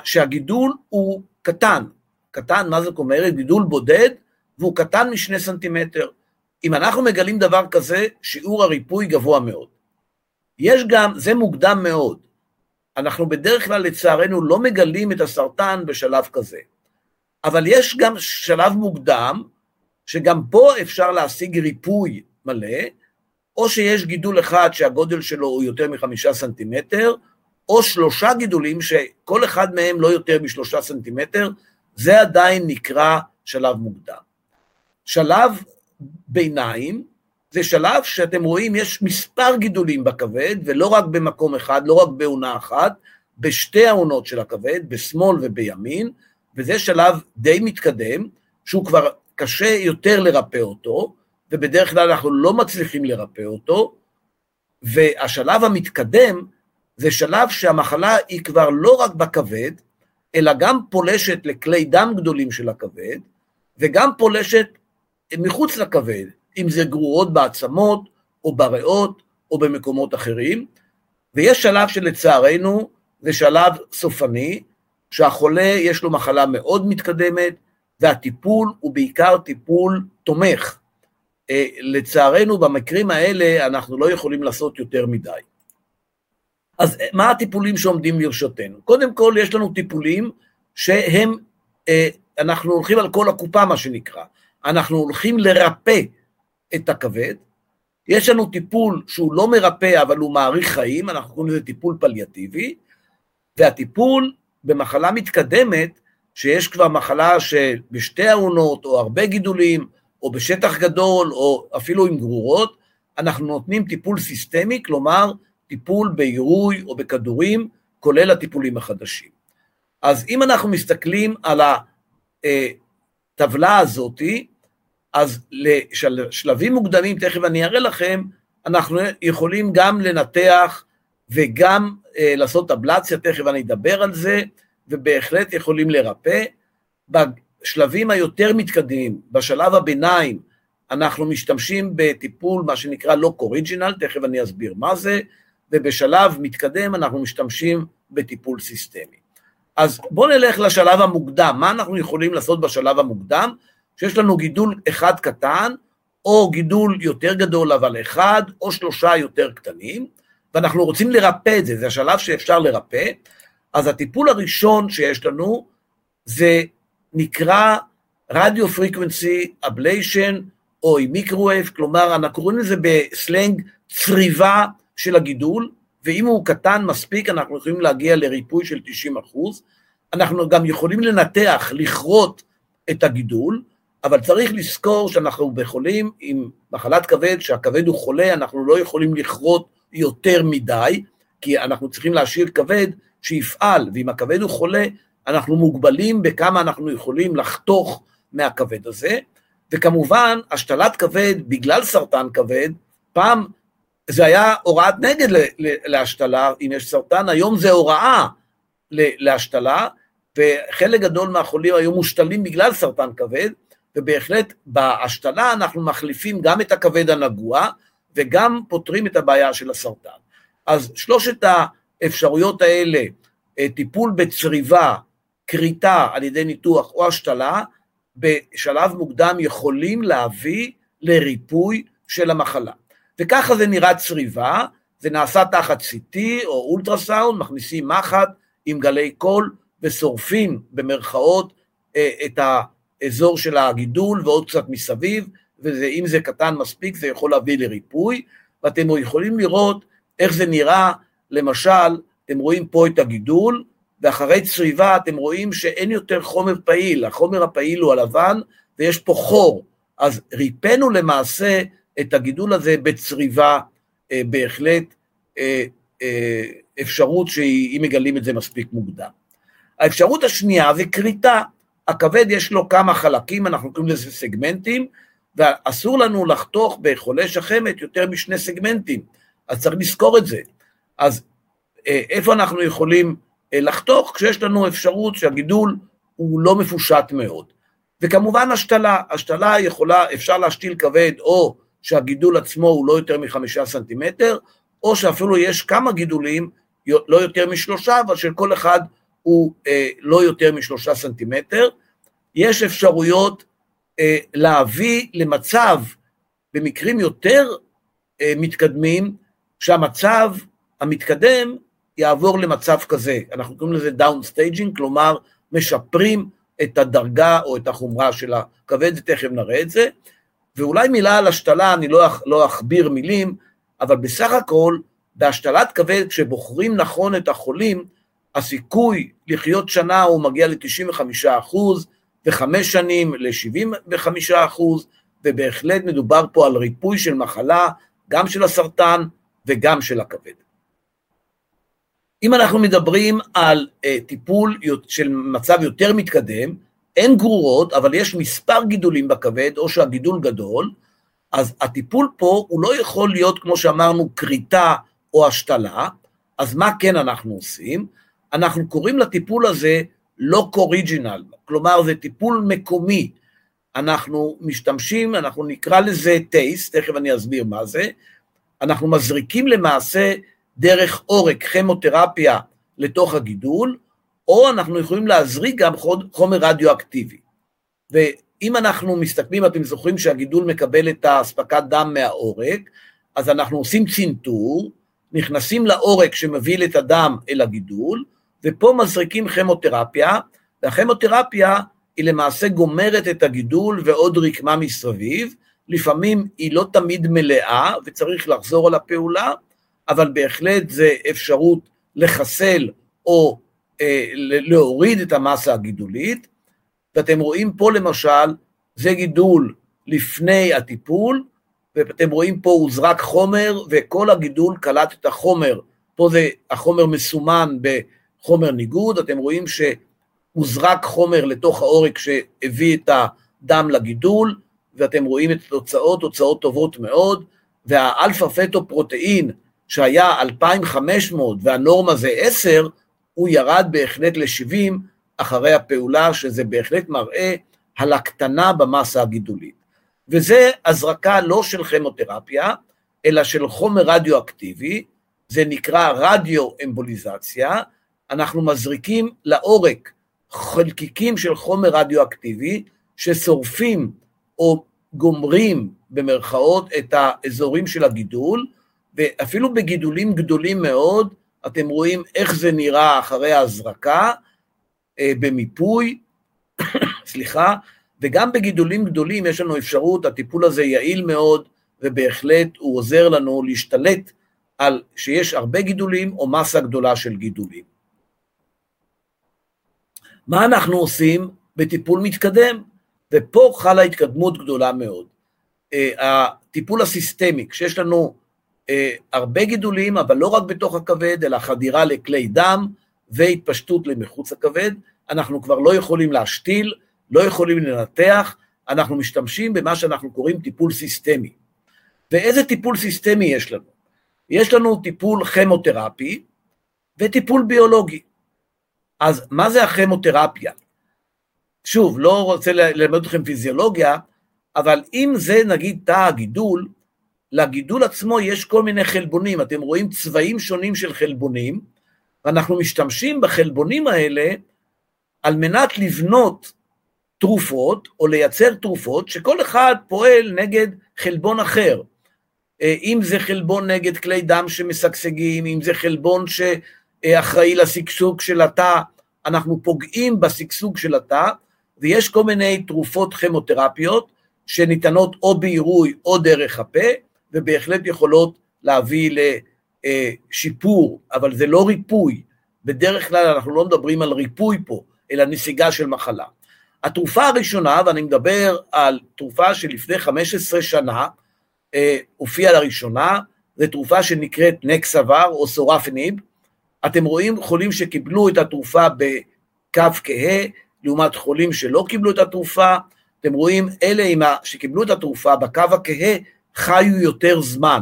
שהגידול הוא קטן. קטן, מה זאת אומרת? גידול בודד, והוא קטן משני סנטימטר. אם אנחנו מגלים דבר כזה, שיעור הריפוי גבוה מאוד. יש גם, זה מוקדם מאוד. אנחנו בדרך כלל, לצערנו, לא מגלים את הסרטן בשלב כזה. אבל יש גם שלב מוקדם, שגם פה אפשר להשיג ריפוי מלא, או שיש גידול אחד שהגודל שלו הוא יותר מחמישה סנטימטר, או שלושה גידולים שכל אחד מהם לא יותר משלושה סנטימטר, זה עדיין נקרא שלב מוקדם. שלב ביניים זה שלב שאתם רואים, יש מספר גידולים בכבד, ולא רק במקום אחד, לא רק בעונה אחת, בשתי העונות של הכבד, בשמאל ובימין, וזה שלב די מתקדם, שהוא כבר קשה יותר לרפא אותו, ובדרך כלל אנחנו לא מצליחים לרפא אותו, והשלב המתקדם זה שלב שהמחלה היא כבר לא רק בכבד, אלא גם פולשת לכלי דם גדולים של הכבד, וגם פולשת מחוץ לכבד, אם זה גרורות בעצמות, או בריאות, או במקומות אחרים, ויש שלב שלצערנו זה שלב סופני, שהחולה יש לו מחלה מאוד מתקדמת, והטיפול הוא בעיקר טיפול תומך. אה, לצערנו במקרים האלה אנחנו לא יכולים לעשות יותר מדי. אז אה, מה הטיפולים שעומדים לרשותנו? קודם כל יש לנו טיפולים שהם, אה, אנחנו הולכים על כל הקופה מה שנקרא, אנחנו הולכים לרפא את הכבד, יש לנו טיפול שהוא לא מרפא אבל הוא מאריך חיים, אנחנו קוראים לזה טיפול פליאטיבי, והטיפול במחלה מתקדמת, שיש כבר מחלה שבשתי העונות או הרבה גידולים, או בשטח גדול, או אפילו עם גרורות, אנחנו נותנים טיפול סיסטמי, כלומר טיפול בעירוי או בכדורים, כולל הטיפולים החדשים. אז אם אנחנו מסתכלים על הטבלה הזאתי, אז לשלבים מוקדמים, תכף אני אראה לכם, אנחנו יכולים גם לנתח וגם אה, לעשות אבלציה, תכף אני אדבר על זה, ובהחלט יכולים לרפא. בשלבים היותר מתקדמים, בשלב הביניים, אנחנו משתמשים בטיפול, מה שנקרא לוק אוריג'ינל, תכף אני אסביר מה זה, ובשלב מתקדם אנחנו משתמשים בטיפול סיסטמי. אז בואו נלך לשלב המוקדם, מה אנחנו יכולים לעשות בשלב המוקדם? שיש לנו גידול אחד קטן, או גידול יותר גדול אבל אחד, או שלושה יותר קטנים, ואנחנו רוצים לרפא את זה, זה השלב שאפשר לרפא, אז הטיפול הראשון שיש לנו זה נקרא radiofrequency ablation או עם microwave, כלומר אנחנו קוראים לזה בסלנג צריבה של הגידול, ואם הוא קטן מספיק אנחנו יכולים להגיע לריפוי של 90 אחוז, אנחנו גם יכולים לנתח, לכרות את הגידול, אבל צריך לזכור שאנחנו בחולים עם מחלת כבד, שהכבד הוא חולה, אנחנו לא יכולים לכרות יותר מדי, כי אנחנו צריכים להשאיר כבד שיפעל, ואם הכבד הוא חולה, אנחנו מוגבלים בכמה אנחנו יכולים לחתוך מהכבד הזה, וכמובן, השתלת כבד בגלל סרטן כבד, פעם זה היה הוראת נגד להשתלה, אם יש סרטן, היום זה הוראה להשתלה, וחלק גדול מהחולים היו מושתלים בגלל סרטן כבד, ובהחלט בהשתלה אנחנו מחליפים גם את הכבד הנגוע, וגם פותרים את הבעיה של הסרטן. אז שלושת האפשרויות האלה, אה, טיפול בצריבה, כריתה על ידי ניתוח או השתלה, בשלב מוקדם יכולים להביא לריפוי של המחלה. וככה זה נראה צריבה, זה נעשה תחת CT או אולטרסאונד, מכניסים מחט עם גלי קול ושורפים במרכאות אה, את האזור של הגידול ועוד קצת מסביב, ואם זה קטן מספיק זה יכול להביא לריפוי, ואתם יכולים לראות איך זה נראה, למשל, אתם רואים פה את הגידול, ואחרי צריבה אתם רואים שאין יותר חומר פעיל, החומר הפעיל הוא הלבן ויש פה חור, אז ריפאנו למעשה את הגידול הזה בצריבה אה, בהחלט אה, אה, אפשרות שהיא, אם מגלים את זה מספיק מוקדם. האפשרות השנייה זה כריתה, הכבד יש לו כמה חלקים, אנחנו קוראים לזה סגמנטים, ואסור לנו לחתוך בחולה שחמת יותר משני סגמנטים, אז צריך לזכור את זה. אז אה, איפה אנחנו יכולים אה, לחתוך כשיש לנו אפשרות שהגידול הוא לא מפושט מאוד. וכמובן השתלה, השתלה יכולה, אפשר להשתיל כבד או שהגידול עצמו הוא לא יותר מחמישה סנטימטר, או שאפילו יש כמה גידולים, לא יותר משלושה, אבל של כל אחד הוא אה, לא יותר משלושה סנטימטר. יש אפשרויות אה, להביא למצב, במקרים יותר אה, מתקדמים, שהמצב המתקדם יעבור למצב כזה, אנחנו קוראים לזה down staging, כלומר משפרים את הדרגה או את החומרה של הכבד, תכף נראה את זה, ואולי מילה על השתלה, אני לא, לא אכביר מילים, אבל בסך הכל, בהשתלת כבד, כשבוחרים נכון את החולים, הסיכוי לחיות שנה הוא מגיע ל-95 אחוז, וחמש שנים ל-75 אחוז, ובהחלט מדובר פה על ריפוי של מחלה, גם של הסרטן וגם של הכבד. אם אנחנו מדברים על uh, טיפול של מצב יותר מתקדם, אין גרורות, אבל יש מספר גידולים בכבד, או שהגידול גדול, אז הטיפול פה הוא לא יכול להיות, כמו שאמרנו, כריתה או השתלה, אז מה כן אנחנו עושים? אנחנו קוראים לטיפול הזה לא קוריג'ינל, כלומר זה טיפול מקומי. אנחנו משתמשים, אנחנו נקרא לזה טייסט, תכף אני אסביר מה זה, אנחנו מזריקים למעשה דרך עורק, כימותרפיה, לתוך הגידול, או אנחנו יכולים להזריק גם חומר רדיואקטיבי. ואם אנחנו מסתכלים, אתם זוכרים שהגידול מקבל את האספקת דם מהעורק, אז אנחנו עושים צנתור, נכנסים לעורק שמביא את הדם אל הגידול, ופה מזריקים כימותרפיה, והכימותרפיה היא למעשה גומרת את הגידול ועוד רקמה מסביב, לפעמים היא לא תמיד מלאה וצריך לחזור על הפעולה, אבל בהחלט זה אפשרות לחסל או להוריד את המסה הגידולית, ואתם רואים פה למשל, זה גידול לפני הטיפול, ואתם רואים פה הוזרק חומר, וכל הגידול קלט את החומר, פה זה החומר מסומן בחומר ניגוד, אתם רואים שהוזרק חומר לתוך העורק שהביא את הדם לגידול, ואתם רואים את התוצאות, תוצאות טובות מאוד, והאלפא פטו פרוטאין שהיה 2,500 והנורמה זה 10, הוא ירד בהחלט ל-70 אחרי הפעולה, שזה בהחלט מראה על הקטנה במסה הגידולית. וזה הזרקה לא של כימותרפיה, אלא של חומר רדיואקטיבי, זה נקרא רדיו-אמבוליזציה, אנחנו מזריקים לעורק חלקיקים של חומר רדיואקטיבי ששורפים או גומרים במרכאות את האזורים של הגידול, ואפילו בגידולים גדולים מאוד, אתם רואים איך זה נראה אחרי ההזרקה, אה, במיפוי, סליחה, וגם בגידולים גדולים יש לנו אפשרות, הטיפול הזה יעיל מאוד, ובהחלט הוא עוזר לנו להשתלט על שיש הרבה גידולים או מסה גדולה של גידולים. מה אנחנו עושים בטיפול מתקדם? ופה חלה התקדמות גדולה מאוד. אה, הטיפול הסיסטמי, כשיש לנו הרבה גידולים, אבל לא רק בתוך הכבד, אלא חדירה לכלי דם והתפשטות למחוץ הכבד, אנחנו כבר לא יכולים להשתיל, לא יכולים לנתח, אנחנו משתמשים במה שאנחנו קוראים טיפול סיסטמי. ואיזה טיפול סיסטמי יש לנו? יש לנו טיפול כימותרפי וטיפול ביולוגי. אז מה זה הכימותרפיה? שוב, לא רוצה ללמד אתכם פיזיולוגיה, אבל אם זה נגיד תא הגידול, לגידול עצמו יש כל מיני חלבונים, אתם רואים צבעים שונים של חלבונים, ואנחנו משתמשים בחלבונים האלה על מנת לבנות תרופות, או לייצר תרופות, שכל אחד פועל נגד חלבון אחר. אה, אם זה חלבון נגד כלי דם שמשגשגים, אם זה חלבון שאחראי לשגשוג של התא, אנחנו פוגעים בשגשוג של התא, ויש כל מיני תרופות כימותרפיות שניתנות או בעירוי או דרך הפה, ובהחלט יכולות להביא לשיפור, אבל זה לא ריפוי. בדרך כלל אנחנו לא מדברים על ריפוי פה, אלא נסיגה של מחלה. התרופה הראשונה, ואני מדבר על תרופה שלפני 15 שנה, אה, הופיעה לראשונה, זו תרופה שנקראת נקסבר או סורפניב. אתם רואים חולים שקיבלו את התרופה בקו כהה, לעומת חולים שלא קיבלו את התרופה. אתם רואים, אלה ה... שקיבלו את התרופה בקו הכהה חיו יותר זמן.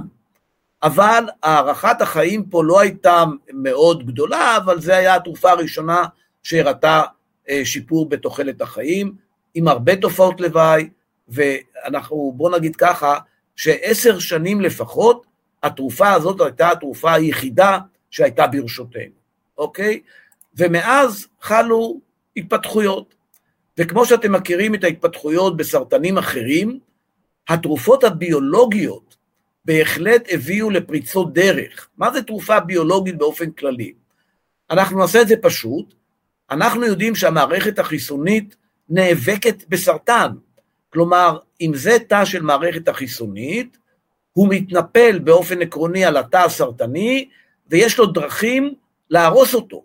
אבל הארכת החיים פה לא הייתה מאוד גדולה, אבל זו הייתה התרופה הראשונה שהראתה אה, שיפור בתוחלת החיים, עם הרבה תופעות לוואי, ואנחנו, בוא נגיד ככה, שעשר שנים לפחות, התרופה הזאת הייתה התרופה היחידה שהייתה ברשותנו, אוקיי? ומאז חלו התפתחויות. וכמו שאתם מכירים את ההתפתחויות בסרטנים אחרים, התרופות הביולוגיות בהחלט הביאו לפריצות דרך. מה זה תרופה ביולוגית באופן כללי? אנחנו נעשה את זה פשוט, אנחנו יודעים שהמערכת החיסונית נאבקת בסרטן. כלומר, אם זה תא של מערכת החיסונית, הוא מתנפל באופן עקרוני על התא הסרטני, ויש לו דרכים להרוס אותו.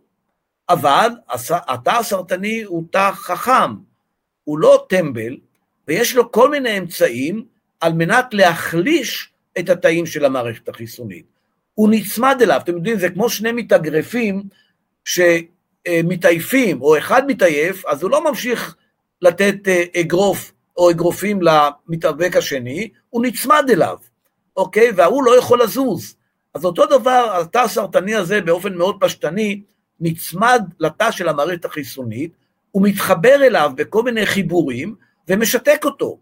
אבל התא הסרטני הוא תא חכם, הוא לא טמבל, ויש לו כל מיני אמצעים על מנת להחליש את התאים של המערכת החיסונית. הוא נצמד אליו, אתם יודעים, זה כמו שני מתאגרפים שמתעייפים, או אחד מתעייף, אז הוא לא ממשיך לתת אה, אגרוף או אגרופים למתאבק השני, הוא נצמד אליו, אוקיי? וההוא לא יכול לזוז. אז אותו דבר, התא הסרטני הזה באופן מאוד פשטני, נצמד לתא של המערכת החיסונית, הוא מתחבר אליו בכל מיני חיבורים ומשתק אותו.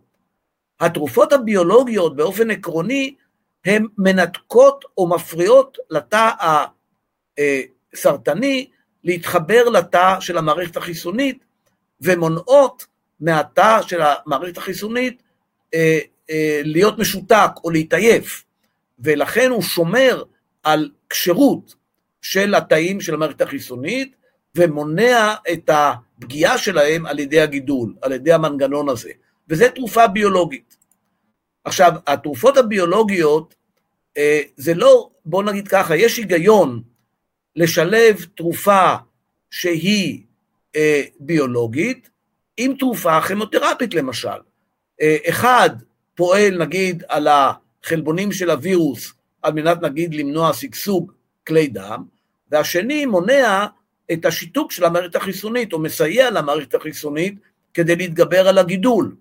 התרופות הביולוגיות באופן עקרוני הן מנתקות או מפריעות לתא הסרטני להתחבר לתא של המערכת החיסונית ומונעות מהתא של המערכת החיסונית אה, אה, להיות משותק או להתעייף, ולכן הוא שומר על כשירות של התאים של המערכת החיסונית ומונע את הפגיעה שלהם על ידי הגידול, על ידי המנגנון הזה, וזו תרופה ביולוגית. עכשיו, התרופות הביולוגיות, אה, זה לא, בוא נגיד ככה, יש היגיון לשלב תרופה שהיא ביולוגית, עם תרופה כימותרפית למשל. אה, אחד פועל נגיד על החלבונים של הווירוס על מנת נגיד למנוע שגשוג כלי דם, והשני מונע את השיתוק של המערכת החיסונית, או מסייע למערכת החיסונית כדי להתגבר על הגידול.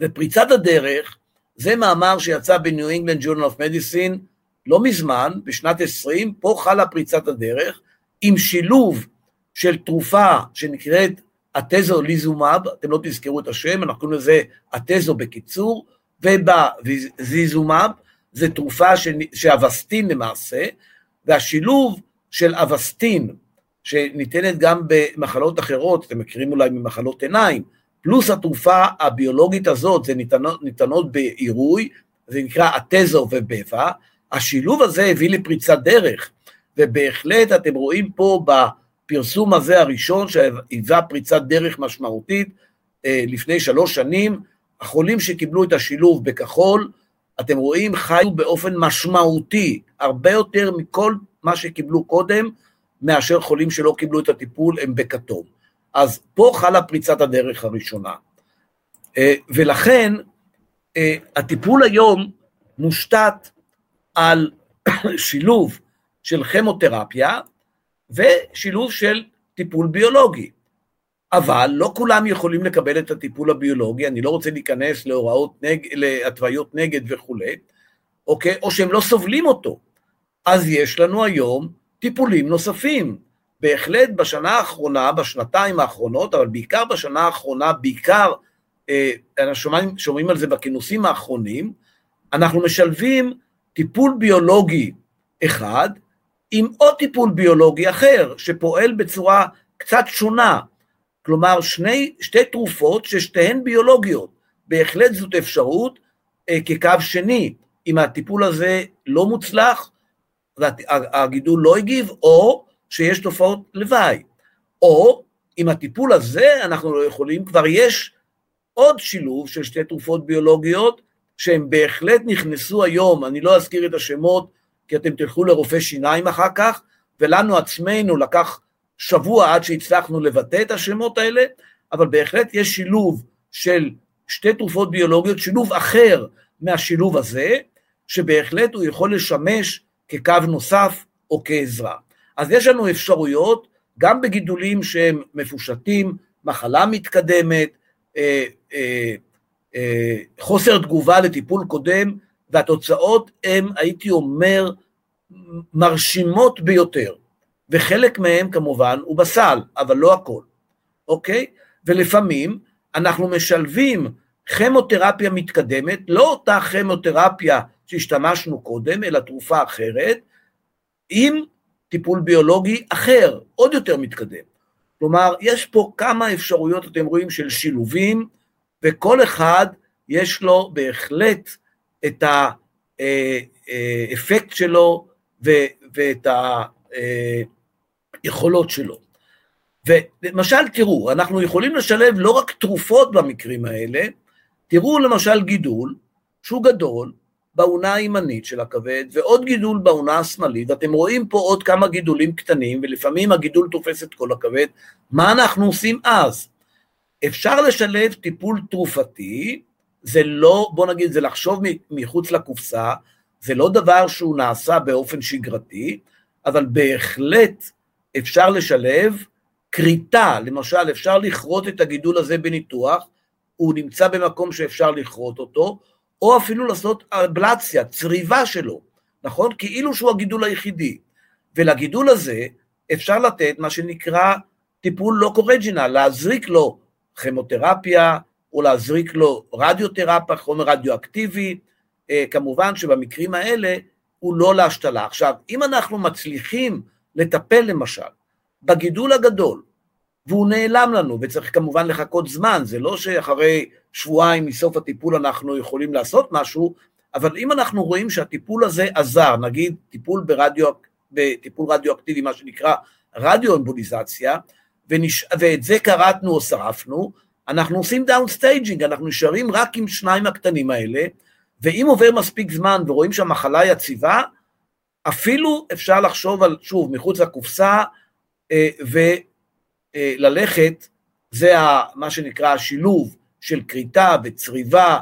ופריצת הדרך, זה מאמר שיצא ב New England Journal of Medicine לא מזמן, בשנת 20, פה חלה פריצת הדרך, עם שילוב של תרופה שנקראת atezolizumab, אתם לא תזכרו את השם, אנחנו קוראים לזה atezo בקיצור, ו bevacizumab, זה תרופה ש Avastin למעשה, והשילוב של Avastin, שניתנת גם במחלות אחרות, אתם מכירים אולי ממחלות עיניים, פלוס התרופה הביולוגית הזאת, זה ניתנות, ניתנות בעירוי, זה נקרא אטזו ובבע, השילוב הזה הביא לפריצת דרך, ובהחלט אתם רואים פה בפרסום הזה הראשון שהיווה פריצת דרך משמעותית אה, לפני שלוש שנים, החולים שקיבלו את השילוב בכחול, אתם רואים, חיו באופן משמעותי, הרבה יותר מכל מה שקיבלו קודם, מאשר חולים שלא קיבלו את הטיפול, הם בכתום. אז פה חלה פריצת הדרך הראשונה. אה, ולכן, אה, הטיפול היום מושתת על שילוב של כימותרפיה ושילוב של טיפול ביולוגי. אבל לא כולם יכולים לקבל את הטיפול הביולוגי, אני לא רוצה להיכנס להוראות, נג, להתוויות נגד וכולי, אוקיי? או שהם לא סובלים אותו. אז יש לנו היום טיפולים נוספים. בהחלט בשנה האחרונה, בשנתיים האחרונות, אבל בעיקר בשנה האחרונה, בעיקר, אה, אנחנו שומעים, שומעים על זה בכינוסים האחרונים, אנחנו משלבים טיפול ביולוגי אחד עם עוד טיפול ביולוגי אחר, שפועל בצורה קצת שונה. כלומר, שני, שתי תרופות ששתיהן ביולוגיות. בהחלט זאת אפשרות אה, כקו שני. אם הטיפול הזה לא מוצלח, והגידול לא הגיב, או שיש תופעות לוואי. או עם הטיפול הזה אנחנו לא יכולים, כבר יש עוד שילוב של שתי תרופות ביולוגיות, שהן בהחלט נכנסו היום, אני לא אזכיר את השמות, כי אתם תלכו לרופא שיניים אחר כך, ולנו עצמנו לקח שבוע עד שהצלחנו לבטא את השמות האלה, אבל בהחלט יש שילוב של שתי תרופות ביולוגיות, שילוב אחר מהשילוב הזה, שבהחלט הוא יכול לשמש כקו נוסף או כעזרה. אז יש לנו אפשרויות, גם בגידולים שהם מפושטים, מחלה מתקדמת, אה, אה, אה, חוסר תגובה לטיפול קודם, והתוצאות הן, הייתי אומר, מרשימות ביותר. וחלק מהם כמובן הוא בסל, אבל לא הכל, אוקיי? ולפעמים אנחנו משלבים כימותרפיה מתקדמת, לא אותה כימותרפיה שהשתמשנו קודם, אלא תרופה אחרת, עם טיפול ביולוגי אחר, עוד יותר מתקדם. כלומר, יש פה כמה אפשרויות, אתם רואים, של שילובים, וכל אחד יש לו בהחלט את האפקט שלו ואת היכולות שלו. ולמשל, תראו, אנחנו יכולים לשלב לא רק תרופות במקרים האלה, תראו למשל גידול שהוא גדול, באונה הימנית של הכבד, ועוד גידול באונה השמאלית, ואתם רואים פה עוד כמה גידולים קטנים, ולפעמים הגידול תופס את כל הכבד, מה אנחנו עושים אז? אפשר לשלב טיפול תרופתי, זה לא, בוא נגיד, זה לחשוב מחוץ לקופסה, זה לא דבר שהוא נעשה באופן שגרתי, אבל בהחלט אפשר לשלב כריתה, למשל, אפשר לכרות את הגידול הזה בניתוח, הוא נמצא במקום שאפשר לכרות אותו, או אפילו לעשות אבלציה, צריבה שלו, נכון? כאילו שהוא הגידול היחידי. ולגידול הזה אפשר לתת מה שנקרא טיפול לא קורג'ינל, להזריק לו כימותרפיה, או להזריק לו רדיותרפיה, חומר רדיואקטיבי, אה, כמובן שבמקרים האלה הוא לא להשתלה. עכשיו, אם אנחנו מצליחים לטפל למשל בגידול הגדול, והוא נעלם לנו, וצריך כמובן לחכות זמן, זה לא שאחרי שבועיים מסוף הטיפול אנחנו יכולים לעשות משהו, אבל אם אנחנו רואים שהטיפול הזה עזר, נגיד טיפול ברדיו, בטיפול רדיואקטיבי, מה שנקרא רדיואמבוליזציה, ונש... ואת זה כרתנו או שרפנו, אנחנו עושים down staging, אנחנו נשארים רק עם שניים הקטנים האלה, ואם עובר מספיק זמן ורואים שהמחלה יציבה, אפילו אפשר לחשוב על, שוב, מחוץ לקופסה, אה, וללכת, זה מה שנקרא השילוב של כריתה וצריבה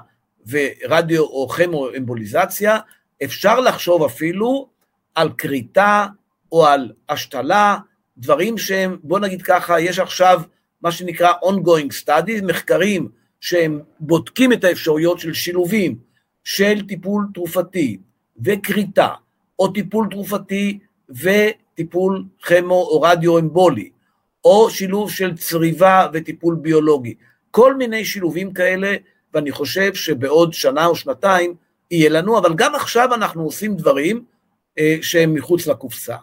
ורדיו או כימו-אמבוליזציה, אפשר לחשוב אפילו על כריתה או על השתלה, דברים שהם, בוא נגיד ככה, יש עכשיו מה שנקרא ongoing studies, מחקרים שהם בודקים את האפשרויות של שילובים של טיפול תרופתי וכריתה, או טיפול תרופתי וטיפול כימו או רדיו אמבולי, או שילוב של צריבה וטיפול ביולוגי. כל מיני שילובים כאלה, ואני חושב שבעוד שנה או שנתיים יהיה לנו, אבל גם עכשיו אנחנו עושים דברים אה, שהם מחוץ לקופסה.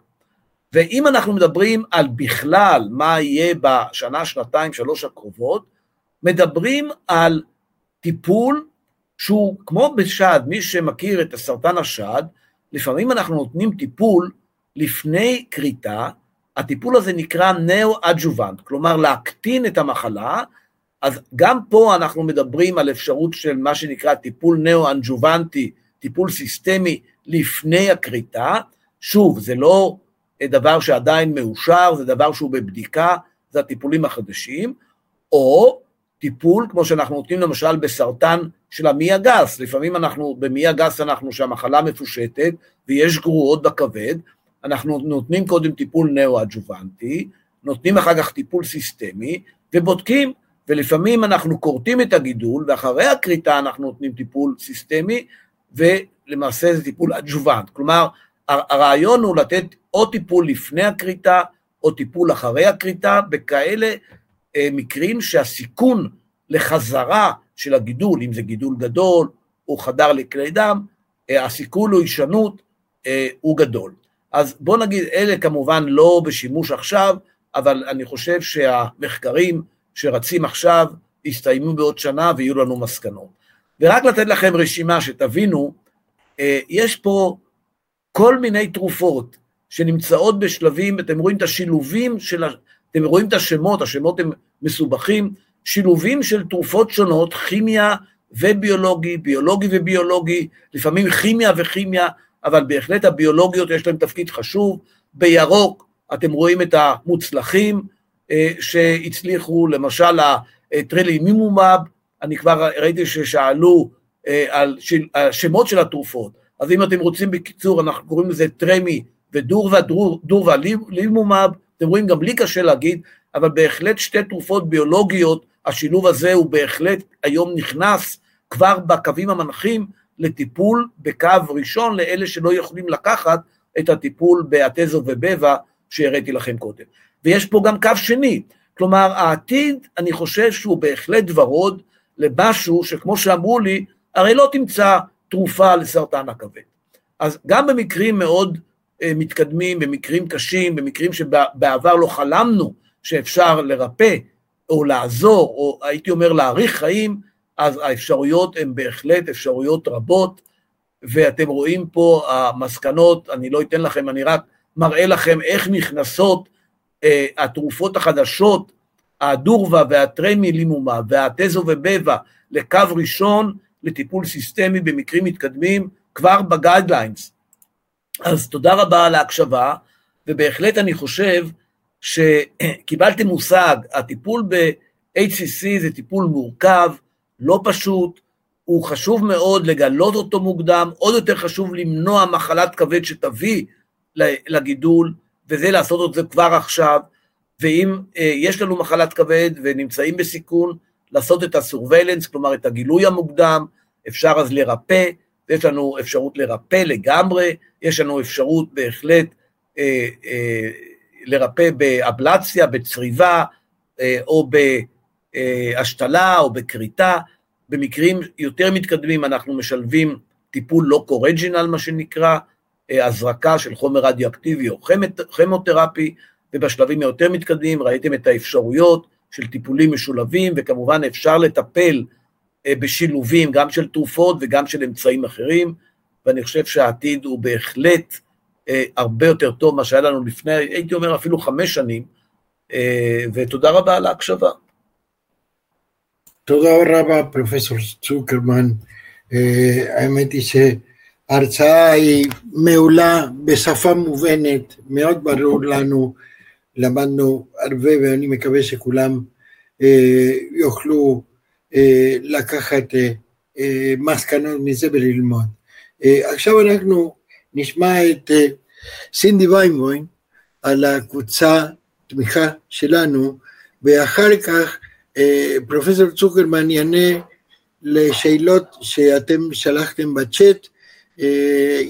ואם אנחנו מדברים על בכלל מה יהיה בשנה, שנתיים, שלוש הקרובות, מדברים על טיפול שהוא כמו בשד, מי שמכיר את הסרטן השד, לפעמים אנחנו נותנים טיפול לפני כריתה, הטיפול הזה נקרא נאו-אג'וונט, כלומר להקטין את המחלה, אז גם פה אנחנו מדברים על אפשרות של מה שנקרא טיפול נאו-אג'וונטי, טיפול סיסטמי לפני הכריתה, שוב, זה לא דבר שעדיין מאושר, זה דבר שהוא בבדיקה, זה הטיפולים החדשים, או טיפול כמו שאנחנו נותנים למשל בסרטן של המעי הגס, לפעמים אנחנו, במעי הגס אנחנו שהמחלה מפושטת ויש גרורות בכבד, אנחנו נותנים קודם טיפול נאו-אג'וונטי, נותנים אחר כך טיפול סיסטמי ובודקים, ולפעמים אנחנו כורתים את הגידול ואחרי הכריתה אנחנו נותנים טיפול סיסטמי ולמעשה זה טיפול adjuvant, כלומר הרעיון הוא לתת או טיפול לפני הכריתה או טיפול אחרי הכריתה בכאלה אה, מקרים שהסיכון לחזרה של הגידול, אם זה גידול גדול או חדר לכלי דם, אה, הסיכון להישנות אה, הוא גדול. אז בוא נגיד, אלה כמובן לא בשימוש עכשיו, אבל אני חושב שהמחקרים שרצים עכשיו יסתיימו בעוד שנה ויהיו לנו מסקנות. ורק לתת לכם רשימה שתבינו, יש פה כל מיני תרופות שנמצאות בשלבים, אתם רואים את השילובים של, אתם רואים את השמות, השמות הם מסובכים, שילובים של תרופות שונות, כימיה וביולוגי, ביולוגי וביולוגי, לפעמים כימיה וכימיה, אבל בהחלט הביולוגיות יש להן תפקיד חשוב. בירוק אתם רואים את המוצלחים אה, שהצליחו, למשל הטרלימימומב, אני כבר ראיתי ששאלו אה, על שמות של התרופות, אז אם אתם רוצים בקיצור, אנחנו קוראים לזה טרמי ודורווה, דורווה לימומב, אתם רואים, גם לי קשה להגיד, אבל בהחלט שתי תרופות ביולוגיות, השילוב הזה הוא בהחלט היום נכנס כבר בקווים המנחים לטיפול בקו ראשון לאלה שלא יכולים לקחת את הטיפול באטזו ובבע שהראיתי לכם קודם. ויש פה גם קו שני, כלומר העתיד, אני חושב שהוא בהחלט ורוד למשהו שכמו שאמרו לי, הרי לא תמצא תרופה לסרטן הכבד. אז גם במקרים מאוד אה, מתקדמים, במקרים קשים, במקרים שבעבר לא חלמנו שאפשר לרפא או לעזור, או הייתי אומר להאריך חיים, אז האפשרויות הן בהחלט אפשרויות רבות, ואתם רואים פה המסקנות, אני לא אתן לכם, אני רק מראה לכם איך נכנסות אה, התרופות החדשות, הדורווה והטרמילימומה והטזו ובבה לקו ראשון לטיפול סיסטמי במקרים מתקדמים כבר בגיידליינס. אז תודה רבה על ההקשבה, ובהחלט אני חושב שקיבלתם מושג, הטיפול ב-HCC זה טיפול מורכב, לא פשוט, הוא חשוב מאוד לגלות אותו מוקדם, עוד יותר חשוב למנוע מחלת כבד שתביא לגידול, וזה לעשות את זה כבר עכשיו, ואם אה, יש לנו מחלת כבד ונמצאים בסיכון, לעשות את הסורווילנס, כלומר את הגילוי המוקדם, אפשר אז לרפא, ויש לנו אפשרות לרפא לגמרי, יש לנו אפשרות בהחלט אה, אה, לרפא באבלציה, בצריבה, אה, או בהשתלה או בכריתה. במקרים יותר מתקדמים אנחנו משלבים טיפול לא קורג'ינל, מה שנקרא, אה, הזרקה של חומר רדיואקטיבי או כימותרפי, ובשלבים היותר מתקדמים ראיתם את האפשרויות של טיפולים משולבים, וכמובן אפשר לטפל אה, בשילובים גם של תרופות וגם של אמצעים אחרים, ואני חושב שהעתיד הוא בהחלט אה, הרבה יותר טוב ממה שהיה לנו לפני, הייתי אומר אפילו חמש שנים, ותודה רבה על ההקשבה. תודה רבה, פרופסור צוקרמן. האמת היא שההרצאה היא מעולה בשפה מובנת, מאוד ברור לנו, למדנו הרבה ואני מקווה שכולם יוכלו לקחת מסקנות מזה וללמוד. עכשיו אנחנו נשמע את סינדי ויימבוים על הקבוצה תמיכה שלנו, ואחר כך פרופסור צוקרמן יענה לשאלות שאתם שלחתם בצ'אט.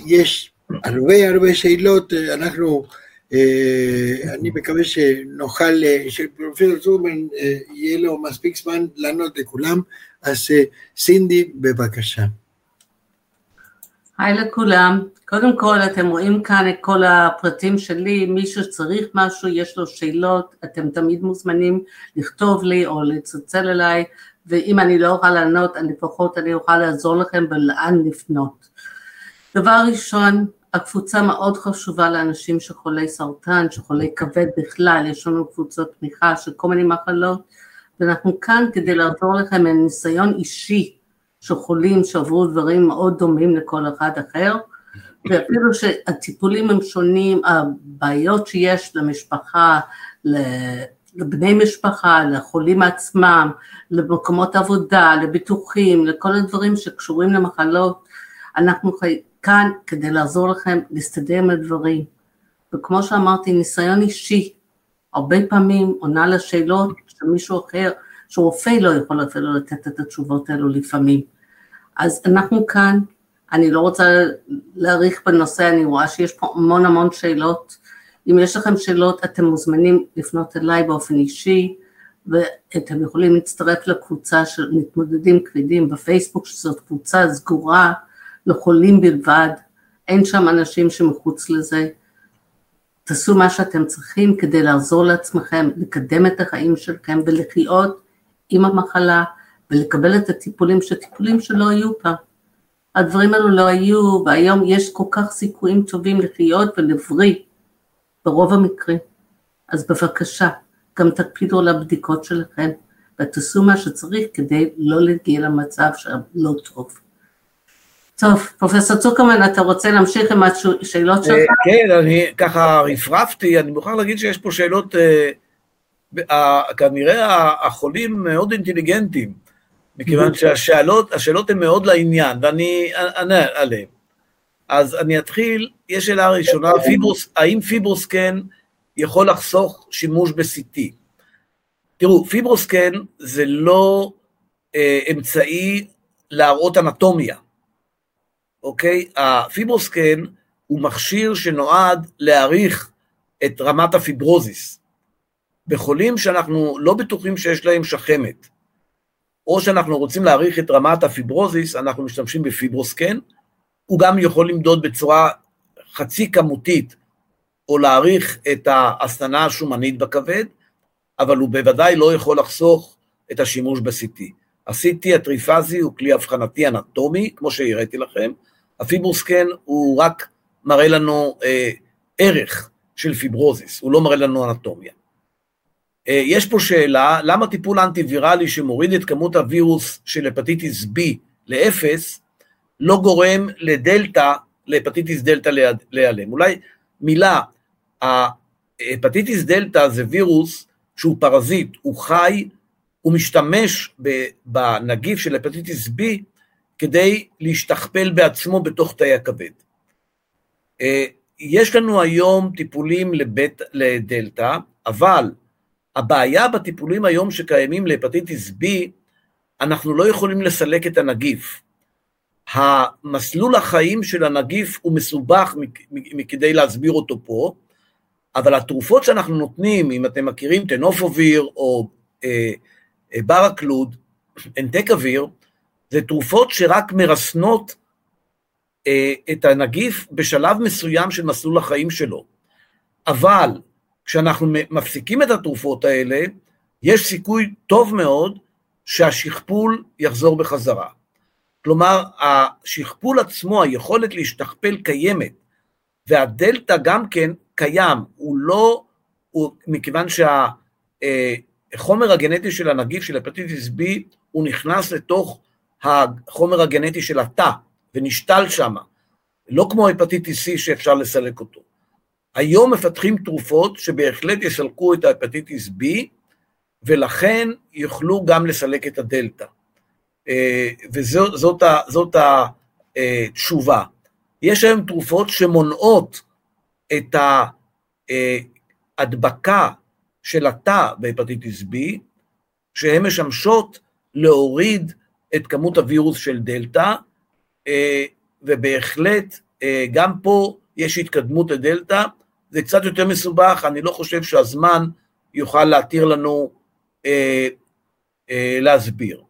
יש הרבה הרבה שאלות, אנחנו אה, אני מקווה שנוכל, אה, שפרופסור צורמן אה, יהיה לו מספיק זמן לענות לכולם, אז סינדי בבקשה. היי לכולם, קודם כל אתם רואים כאן את כל הפרטים שלי, מי שצריך משהו, יש לו שאלות, אתם תמיד מוזמנים לכתוב לי או לצלצל אליי, ואם אני לא אוכל לענות, לפחות אני אוכל לעזור לכם ולאן לפנות. דבר ראשון, הקבוצה מאוד חשובה לאנשים שחולי סרטן, שחולי כבד בכלל, יש לנו קבוצות תמיכה של כל מיני מחלות, ואנחנו כאן כדי לעזור לכם מניסיון אישי של חולים שעברו דברים מאוד דומים לכל אחד אחר, ואפילו שהטיפולים הם שונים, הבעיות שיש למשפחה, לבני משפחה, לחולים עצמם, למקומות עבודה, לביטוחים, לכל הדברים שקשורים למחלות, אנחנו כאן כדי לעזור לכם להסתדר עם הדברים. וכמו שאמרתי, ניסיון אישי, הרבה פעמים עונה לשאלות של מישהו אחר, שרופא לא יכול אפילו לתת את התשובות האלו לפעמים. אז אנחנו כאן, אני לא רוצה להאריך בנושא, אני רואה שיש פה המון המון שאלות. אם יש לכם שאלות, אתם מוזמנים לפנות אליי באופן אישי, ואתם יכולים להצטרף לקבוצה של מתמודדים כבדים בפייסבוק, שזאת קבוצה סגורה לחולים בלבד, אין שם אנשים שמחוץ לזה. תעשו מה שאתם צריכים כדי לעזור לעצמכם, לקדם את החיים שלכם ולחיות עם המחלה ולקבל את הטיפולים שטיפולים שלא היו פעם. הדברים האלו לא היו, והיום יש כל כך סיכויים טובים לחיות ולבריא, ברוב המקרים. אז בבקשה, גם תקפידו על הבדיקות שלכם, ותעשו מה שצריך כדי לא להגיע למצב שלא טוב. טוב, פרופסור צוקרמן, אתה רוצה להמשיך עם השאלות שלך? אה, כן, אני ככה רפרפתי, אני מוכרח להגיד שיש פה שאלות, אה, כנראה החולים מאוד אינטליגנטים, מכיוון שהשאלות הן מאוד לעניין, ואני אענה עליהן. אז אני אתחיל, יש שאלה ראשונה, פיברוס, האם פיברוסקן יכול לחסוך שימוש ב-CT? תראו, פיברוסקן זה לא אה, אמצעי להראות אנטומיה. אוקיי? הפיברוסקן הוא מכשיר שנועד להעריך את רמת הפיברוזיס. בחולים שאנחנו לא בטוחים שיש להם שחמת, או שאנחנו רוצים להעריך את רמת הפיברוזיס, אנחנו משתמשים בפיברוסקן, הוא גם יכול למדוד בצורה חצי כמותית, או להעריך את ההסננה השומנית בכבד, אבל הוא בוודאי לא יכול לחסוך את השימוש ב-CT. ה-CT הטריפאזי הוא כלי אבחנתי אנטומי, כמו שהראיתי לכם, הפיברוסקן הוא רק מראה לנו אה, ערך של פיברוזיס, הוא לא מראה לנו אנטומיה. אה, יש פה שאלה, למה טיפול אנטי-ויראלי שמוריד את כמות הווירוס של הפטיטיס B לאפס, לא גורם לדלתא, להפטיטיס דלתא להיעלם? אולי מילה, ההפטיטיס דלתא זה וירוס שהוא פרזיט, הוא חי, הוא משתמש בנגיף של הפטיטיס B כדי להשתכפל בעצמו בתוך תאי הכבד. אה, יש לנו היום טיפולים לבית, לדלתא, אבל הבעיה בטיפולים היום שקיימים להפטיטיס B, אנחנו לא יכולים לסלק את הנגיף. המסלול החיים של הנגיף הוא מסובך מכדי להסביר אותו פה, אבל התרופות שאנחנו נותנים, אם אתם מכירים טנופוביר או אה, אה, ברקלוד, אנטקאביר, זה תרופות שרק מרסנות אה, את הנגיף בשלב מסוים של מסלול החיים שלו. אבל כשאנחנו מפסיקים את התרופות האלה, יש סיכוי טוב מאוד שהשכפול יחזור בחזרה. כלומר, השכפול עצמו, היכולת להשתכפל קיימת, והדלתא גם כן קיים, הוא לא, הוא, מכיוון שהחומר אה, הגנטי של הנגיף, של הפטיטיס B, הוא נכנס לתוך החומר הגנטי של התא ונשתל שם, לא כמו הפטיטיס C שאפשר לסלק אותו. היום מפתחים תרופות שבהחלט יסלקו את ההפטיטיס B, ולכן יוכלו גם לסלק את הדלתא. אה, וזאת התשובה. יש היום תרופות שמונעות את ההדבקה של התא בהפטיטיס B, שהן משמשות להוריד את כמות הווירוס של דלתא, אה, ובהחלט אה, גם פה יש התקדמות לדלתא, זה קצת יותר מסובך, אני לא חושב שהזמן יוכל להתיר לנו אה, להסביר.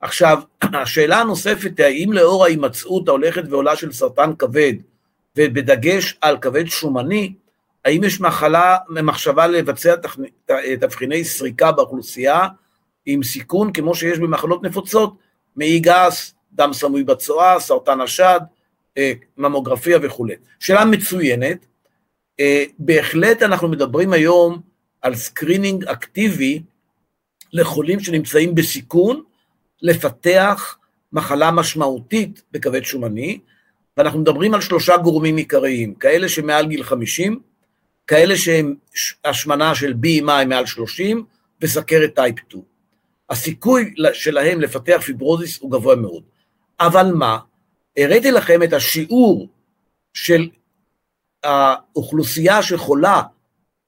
עכשיו, השאלה הנוספת היא, האם לאור ההימצאות ההולכת ועולה של סרטן כבד, ובדגש על כבד שומני, האם יש מחלה, מחשבה לבצע תבחיני סריקה באוכלוסייה עם סיכון כמו שיש במחלות נפוצות, מעי גס, דם סמוי בצואה, סרטן השד, אה, ממוגרפיה וכולי. שאלה מצוינת, אה, בהחלט אנחנו מדברים היום על screening אקטיבי לחולים שנמצאים בסיכון לפתח מחלה משמעותית בכבד שומני, ואנחנו מדברים על שלושה גורמים עיקריים, כאלה שמעל גיל 50, כאלה שהם השמנה של BMI מעל 30 וסכרת type 2. הסיכוי שלהם לפתח פיברוזיס הוא גבוה מאוד. אבל מה? הראיתי לכם את השיעור של האוכלוסייה שחולה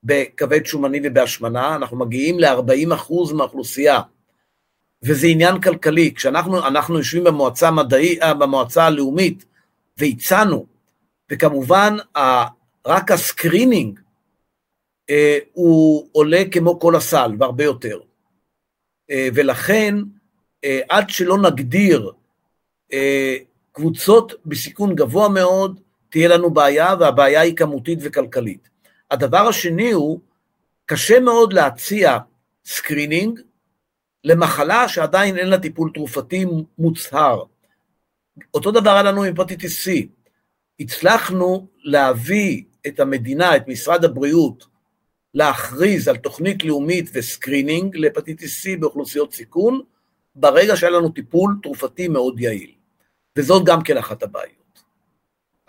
בכבד שומני ובהשמנה, אנחנו מגיעים ל-40% מהאוכלוסייה, וזה עניין כלכלי. כשאנחנו יושבים במועצה, המדעי, אה, במועצה הלאומית והצענו, וכמובן רק ה screening אה, הוא עולה כמו כל הסל והרבה יותר. אה, ולכן עד שלא נגדיר קבוצות בסיכון גבוה מאוד, תהיה לנו בעיה, והבעיה היא כמותית וכלכלית. הדבר השני הוא, קשה מאוד להציע screening למחלה שעדיין אין לה טיפול תרופתי מוצהר. אותו דבר היה לנו עם הפטיטיס C. הצלחנו להביא את המדינה, את משרד הבריאות, להכריז על תוכנית לאומית ו screening להפטיטיס C באוכלוסיות סיכון, ברגע שהיה לנו טיפול תרופתי מאוד יעיל. וזאת גם כן אחת הבעיות.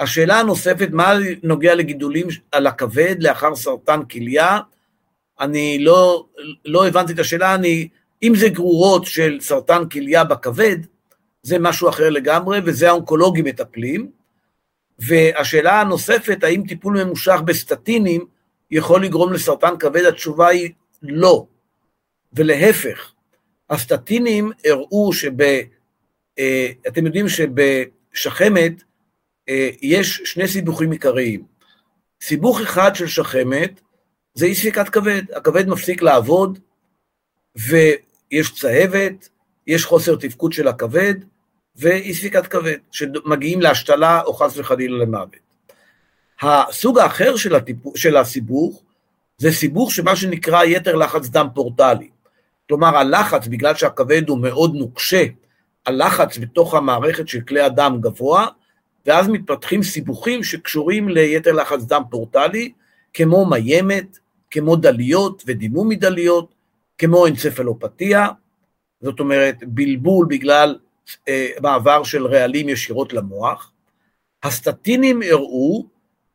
השאלה הנוספת, מה נוגע לגידולים על הכבד לאחר סרטן כליה? אני לא, לא הבנתי את השאלה, אני, אם זה גרורות של סרטן כליה בכבד, זה משהו אחר לגמרי, וזה האונקולוגים מטפלים. והשאלה הנוספת, האם טיפול ממושך בסטטינים יכול לגרום לסרטן כבד? התשובה היא לא. ולהפך, הסטטינים הראו שב... אה, אתם יודעים שבשחמת יש שני סיבוכים עיקריים. סיבוך אחד של שחמת זה אי ספיקת כבד, הכבד מפסיק לעבוד ויש צהבת, יש חוסר תפקוד של הכבד ואי ספיקת כבד, שמגיעים להשתלה או חס וחלילה למוות. הסוג האחר של, הטיפ... של הסיבוך זה סיבוך שמה שנקרא יתר לחץ דם פורטלי. כלומר הלחץ, בגלל שהכבד הוא מאוד נוקשה, הלחץ בתוך המערכת של כלי הדם גבוה, ואז מתפתחים סיבוכים שקשורים ליתר לחץ דם פורטלי, כמו מיימת, כמו דליות ודימום מדליות, כמו אנצפלופתיה, זאת אומרת בלבול בגלל אה, מעבר של רעלים ישירות למוח. הסטטינים הראו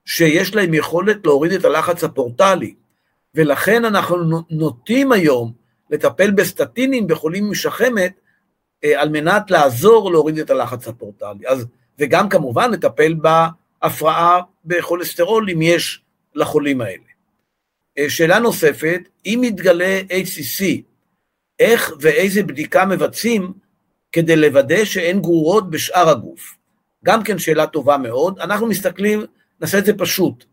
שיש להם יכולת להוריד את הלחץ הפורטלי, ולכן אנחנו נוטים היום לטפל בסטטינים בחולים עם שחמת, אה, על מנת לעזור להוריד את הלחץ הפורטלי. אז וגם כמובן לטפל בהפרעה בכולסטרול אם יש לחולים האלה. אה, שאלה נוספת, אם מתגלה HCC, איך ואיזה בדיקה מבצעים כדי לוודא שאין גרורות בשאר הגוף? גם כן שאלה טובה מאוד. אנחנו מסתכלים, נעשה את זה פשוט.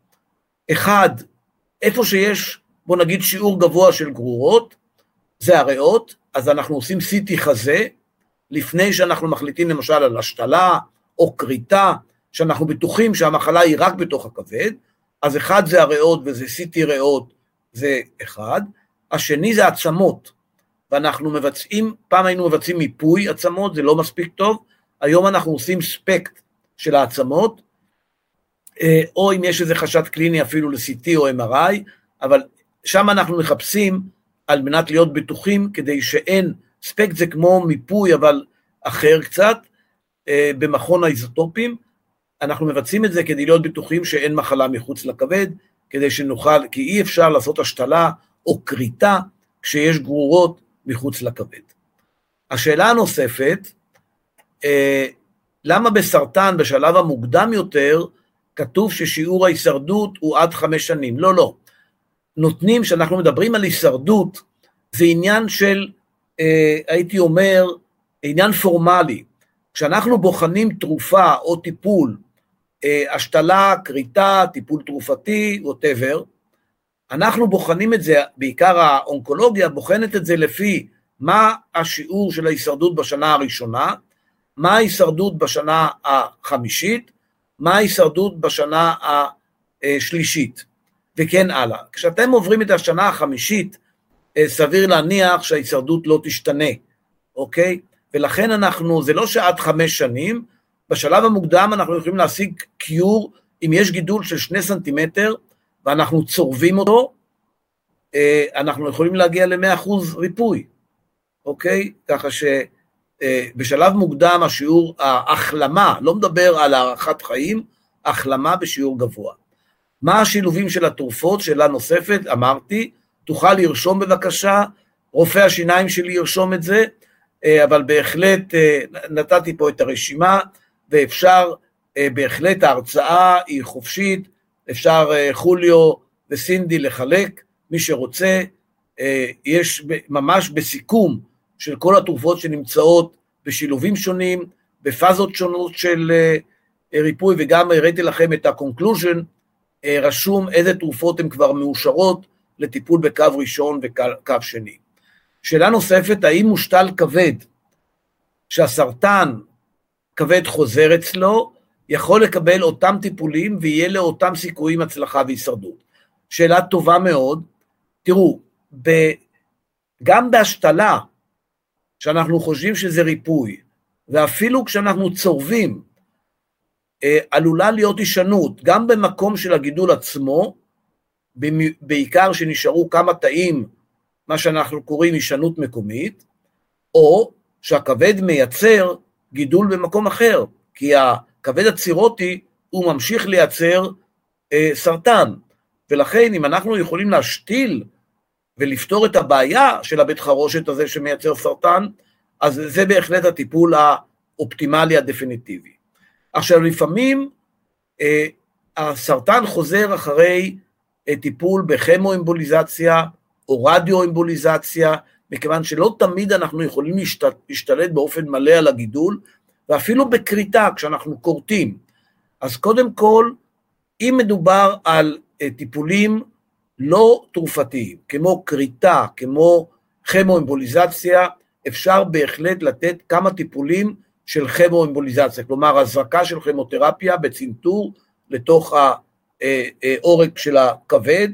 אחד, איפה שיש, בוא נגיד, שיעור גבוה של גרורות, זה הריאות, אז אנחנו עושים CT חזה, לפני שאנחנו מחליטים למשל על השתלה, או כריתה, שאנחנו בטוחים שהמחלה היא רק בתוך הכבד, אז אחד זה הריאות וזה CT ריאות, זה אחד, השני זה עצמות, ואנחנו מבצעים, פעם היינו מבצעים מיפוי עצמות, זה לא מספיק טוב, היום אנחנו עושים ספקט של העצמות, אה, או אם יש איזה חשד קליני אפילו ל-CT או MRI, אבל שם אנחנו מחפשים על מנת להיות בטוחים כדי שאין, ספקט זה כמו מיפוי אבל אחר קצת, במכון האיזוטופים, אנחנו מבצעים את זה כדי להיות בטוחים שאין מחלה מחוץ לכבד, כדי שנוכל, כי אי אפשר לעשות השתלה או כריתה כשיש גרורות מחוץ לכבד. השאלה הנוספת, אה, למה בסרטן בשלב המוקדם יותר כתוב ששיעור ההישרדות הוא עד חמש שנים? לא, לא. נותנים, כשאנחנו מדברים על הישרדות, זה עניין של, אה, הייתי אומר, עניין פורמלי. כשאנחנו בוחנים תרופה או טיפול, אה, השתלה, כריתה, טיפול תרופתי, ווטאבר, אנחנו בוחנים את זה, בעיקר האונקולוגיה בוחנת את זה לפי מה השיעור של ההישרדות בשנה הראשונה, מה ההישרדות בשנה החמישית, מה ההישרדות בשנה השלישית, וכן הלאה. כשאתם עוברים את השנה החמישית, אה, סביר להניח שההישרדות לא תשתנה, אוקיי? ולכן אנחנו, זה לא שעד חמש שנים, בשלב המוקדם אנחנו יכולים להשיג קיור, אם יש גידול של שני סנטימטר ואנחנו צורבים אותו, אה, אנחנו יכולים להגיע ל-100% ריפוי, אוקיי? ככה שבשלב אה, מוקדם השיעור, ההחלמה, לא מדבר על הארכת חיים, החלמה בשיעור גבוה. מה השילובים של התרופות? שאלה נוספת, אמרתי, תוכל לרשום בבקשה, רופא השיניים שלי ירשום את זה, אבל בהחלט נתתי פה את הרשימה, ואפשר, בהחלט ההרצאה היא חופשית, אפשר חוליו וסינדי לחלק, מי שרוצה, אה, יש ממש בסיכום של כל התרופות שנמצאות בשילובים שונים, בפאזות שונות של אה, ריפוי, וגם הראיתי לכם את ה-conclusion, אה, רשום איזה תרופות הן כבר מאושרות לטיפול בקו ראשון וקו שני. שאלה נוספת, האם מושתל כבד, שהסרטן כבד חוזר אצלו, יכול לקבל אותם טיפולים ויהיה לו אותם סיכויים הצלחה והישרדות? שאלה טובה מאוד, תראו, ב, גם בהשתלה, שאנחנו חושבים שזה ריפוי, ואפילו כשאנחנו צורבים, אה, עלולה להיות הישנות, גם במקום של הגידול עצמו, בעיקר שנשארו כמה תאים, מה שאנחנו קוראים הישנות מקומית, או שהכבד מייצר גידול במקום אחר, כי הכבד הצירוטי הוא ממשיך לייצר אה, סרטן, ולכן אם אנחנו יכולים להשתיל ולפתור את הבעיה של הבית חרושת הזה שמייצר סרטן, אז זה בהחלט הטיפול האופטימלי הדפיניטיבי. עכשיו לפעמים אה, הסרטן חוזר אחרי אה, טיפול בכמואמבוליזציה או רדיואמבוליזציה, מכיוון שלא תמיד אנחנו יכולים להשת, להשתלט באופן מלא על הגידול, ואפילו בכריתה כשאנחנו כורתים. אז קודם כל, אם מדובר על אה, טיפולים לא תרופתיים, כמו כריתה, כמו כמואמבוליזציה, אפשר בהחלט לתת כמה טיפולים של כמואמבוליזציה, כלומר הזרקה של כימותרפיה בצנתור לתוך העורק של הכבד,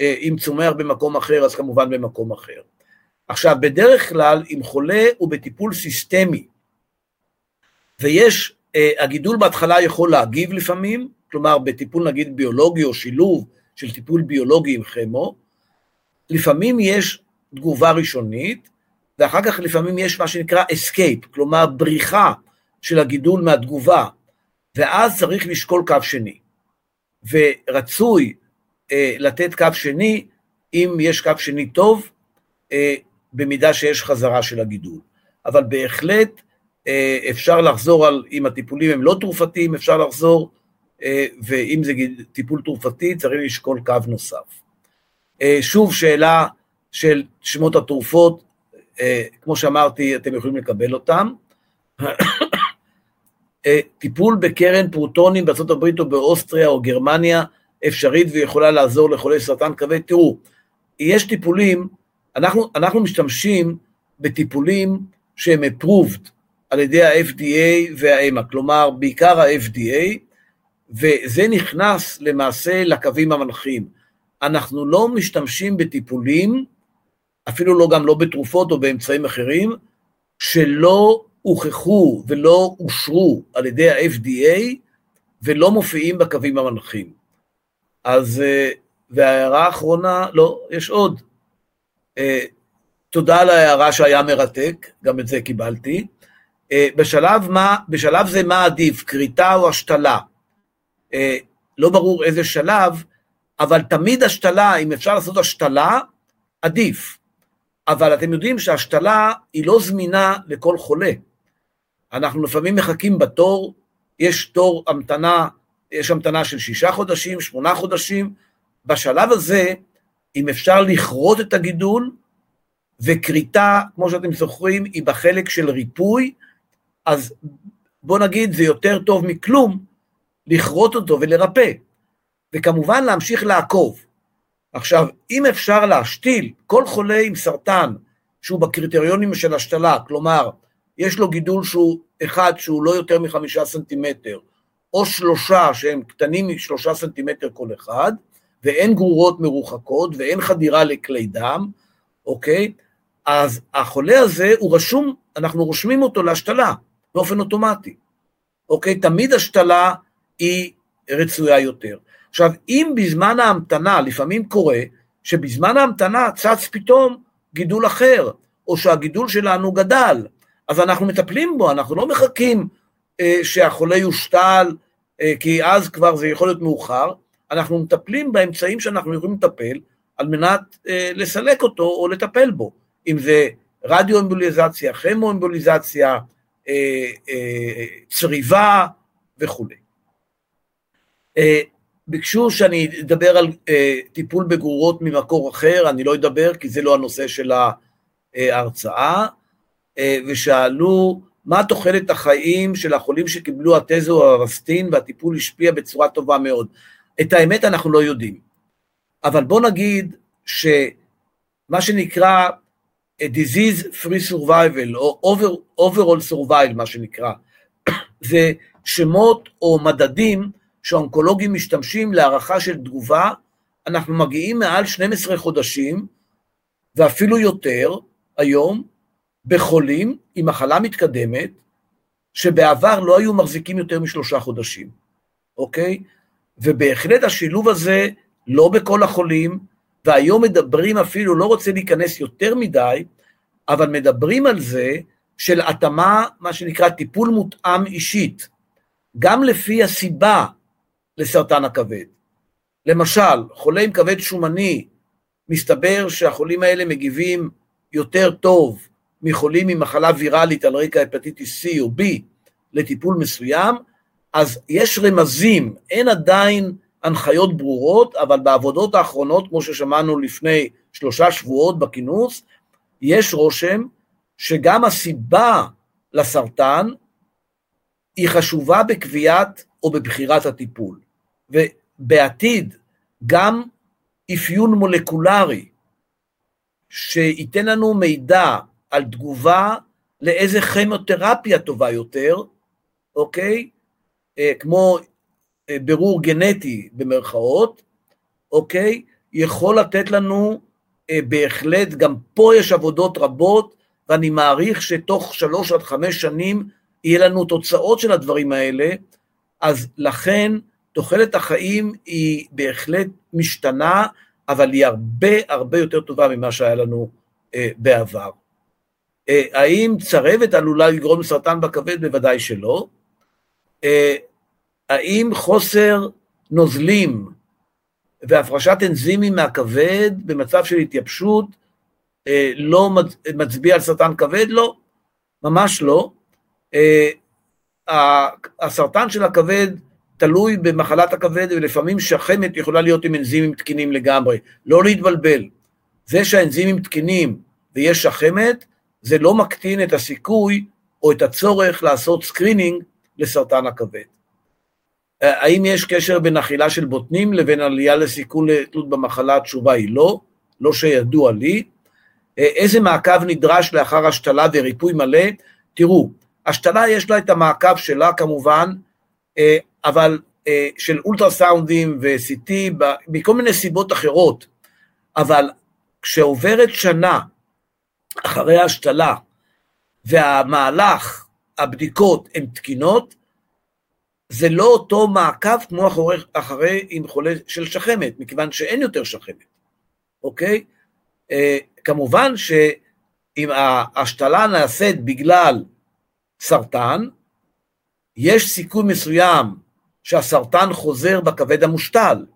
אם צומח במקום אחר אז כמובן במקום אחר. עכשיו בדרך כלל אם חולה הוא בטיפול סיסטמי ויש, הגידול בהתחלה יכול להגיב לפעמים, כלומר בטיפול נגיד ביולוגי או שילוב של טיפול ביולוגי עם כימו, לפעמים יש תגובה ראשונית, ואחר כך לפעמים יש מה שנקרא escape, כלומר בריחה של הגידול מהתגובה, ואז צריך לשקול קו שני. ורצוי אה, לתת קו שני, אם יש קו שני טוב, אה, במידה שיש חזרה של הגידול. אבל בהחלט אה, אפשר לחזור על, אם הטיפולים הם לא תרופתיים, אפשר לחזור אה, ואם זה טיפול תרופתי צריך לשקול קו נוסף. אה, שוב שאלה של שמות התרופות, אה, כמו שאמרתי אתם יכולים לקבל אותם. טיפול בקרן פרוטונים בארה"ב או באוסטריה או גרמניה אפשרית ויכולה לעזור לחולי סרטן כבד. תראו, יש טיפולים, אנחנו, אנחנו משתמשים בטיפולים שהם approved על ידי ה-FDA וה-EMA, כלומר בעיקר ה-FDA, וזה נכנס למעשה לקווים המנחים. אנחנו לא משתמשים בטיפולים, אפילו לא גם לא בתרופות או באמצעים אחרים, שלא הוכחו ולא אושרו על ידי ה-FDA ולא מופיעים בקווים המנחים. אז, אה, וההערה האחרונה, לא, יש עוד. אה, תודה על ההערה שהיה מרתק, גם את זה קיבלתי. אה, בשלב, מה, בשלב זה מה עדיף, כריתה או השתלה? לא ברור איזה שלב, אבל תמיד השתלה, אם אפשר לעשות השתלה, עדיף. אבל אתם יודעים שהשתלה היא לא זמינה לכל חולה. אנחנו לפעמים מחכים בתור, יש תור המתנה, יש המתנה של שישה חודשים, שמונה חודשים. בשלב הזה, אם אפשר לכרות את הגידול, וכריתה, כמו שאתם זוכרים, היא בחלק של ריפוי, אז בוא נגיד זה יותר טוב מכלום, לכרות אותו ולרפא, וכמובן להמשיך לעקוב. עכשיו, אם אפשר להשתיל כל חולה עם סרטן שהוא בקריטריונים של השתלה, כלומר, יש לו גידול שהוא אחד שהוא לא יותר מחמישה סנטימטר, או שלושה שהם קטנים משלושה סנטימטר כל אחד, ואין גרורות מרוחקות ואין חדירה לכלי דם, אוקיי? אז החולה הזה הוא רשום, אנחנו רושמים אותו להשתלה באופן אוטומטי, אוקיי? תמיד השתלה היא רצויה יותר. עכשיו, אם בזמן ההמתנה, לפעמים קורה שבזמן ההמתנה צץ פתאום גידול אחר, או שהגידול שלנו גדל, אז אנחנו מטפלים בו, אנחנו לא מחכים אה, שהחולה יושתל, כי אז כבר זה יכול להיות מאוחר, אנחנו מטפלים באמצעים שאנחנו יכולים לטפל, על מנת אה, לסלק אותו או לטפל בו, אם זה רדיו-אמבוליזציה, כימו-אמבוליזציה, אה, אה, צריבה וכולי. אה, ביקשו שאני אדבר על אה, טיפול בגרורות ממקור אחר, אני לא אדבר כי זה לא הנושא של ההרצאה, אה, ושאלו מה תוחלת החיים של החולים שקיבלו התזו או הרסטין והטיפול השפיע בצורה טובה מאוד. את האמת אנחנו לא יודעים, אבל בוא נגיד שמה שנקרא disease free survival או over, overall survival מה שנקרא, זה שמות או מדדים שהאונקולוגים משתמשים להערכה של תגובה, אנחנו מגיעים מעל 12 חודשים, ואפילו יותר היום, בחולים עם מחלה מתקדמת, שבעבר לא היו מחזיקים יותר משלושה חודשים, אוקיי? ובהחלט השילוב הזה לא בכל החולים, והיום מדברים אפילו, לא רוצה להיכנס יותר מדי, אבל מדברים על זה של התאמה, מה שנקרא טיפול מותאם אישית, גם לפי הסיבה לסרטן הכבד. למשל, חולה עם כבד שומני, מסתבר שהחולים האלה מגיבים יותר טוב מחולים עם מחלה ויראלית על רקע הפטיטיס C או B לטיפול מסוים, אז יש רמזים, אין עדיין הנחיות ברורות, אבל בעבודות האחרונות, כמו ששמענו לפני שלושה שבועות בכינוס, יש רושם שגם הסיבה לסרטן היא חשובה בקביעת או בבחירת הטיפול. ובעתיד גם אפיון מולקולרי שייתן לנו מידע על תגובה לאיזה כימותרפיה טובה יותר, אוקיי? אה, כמו אה, בירור גנטי במרכאות, אוקיי? יכול לתת לנו אה, בהחלט, גם פה יש עבודות רבות, ואני מעריך שתוך שלוש עד חמש שנים יהיה לנו תוצאות של הדברים האלה, אז לכן תוחלת החיים היא בהחלט משתנה, אבל היא הרבה הרבה יותר טובה ממה שהיה לנו אה, בעבר. אה, האם צרבת עלולה לגרום לסרטן בכבד? בוודאי שלא. אה, האם חוסר נוזלים והפרשת אנזימים מהכבד במצב של התייבשות אה, לא מצביע על סרטן כבד? לא, ממש לא. הסרטן של הכבד תלוי במחלת הכבד, ולפעמים שחמת יכולה להיות עם אנזימים תקינים לגמרי. לא להתבלבל. זה שהאנזימים תקינים ויש שחמת, זה לא מקטין את הסיכוי או את הצורך לעשות screening לסרטן הכבד. האם יש קשר בין אכילה של בוטנים לבין עלייה לסיכון לחלות במחלה? התשובה היא לא, לא שידוע לי. איזה מעקב נדרש לאחר השתלה וריפוי מלא? תראו, השתלה יש לה את המעקב שלה כמובן, אבל של אולטרסאונדים ו-CT, מכל מיני סיבות אחרות, אבל כשעוברת שנה אחרי ההשתלה והמהלך, הבדיקות הן תקינות, זה לא אותו מעקב כמו אחרי, אחרי עם חולה של שחמת, מכיוון שאין יותר שחמת, אוקיי? אה, כמובן שאם ההשתלה נעשית בגלל סרטן, יש סיכוי מסוים שהסרטן חוזר בכבד המושתל,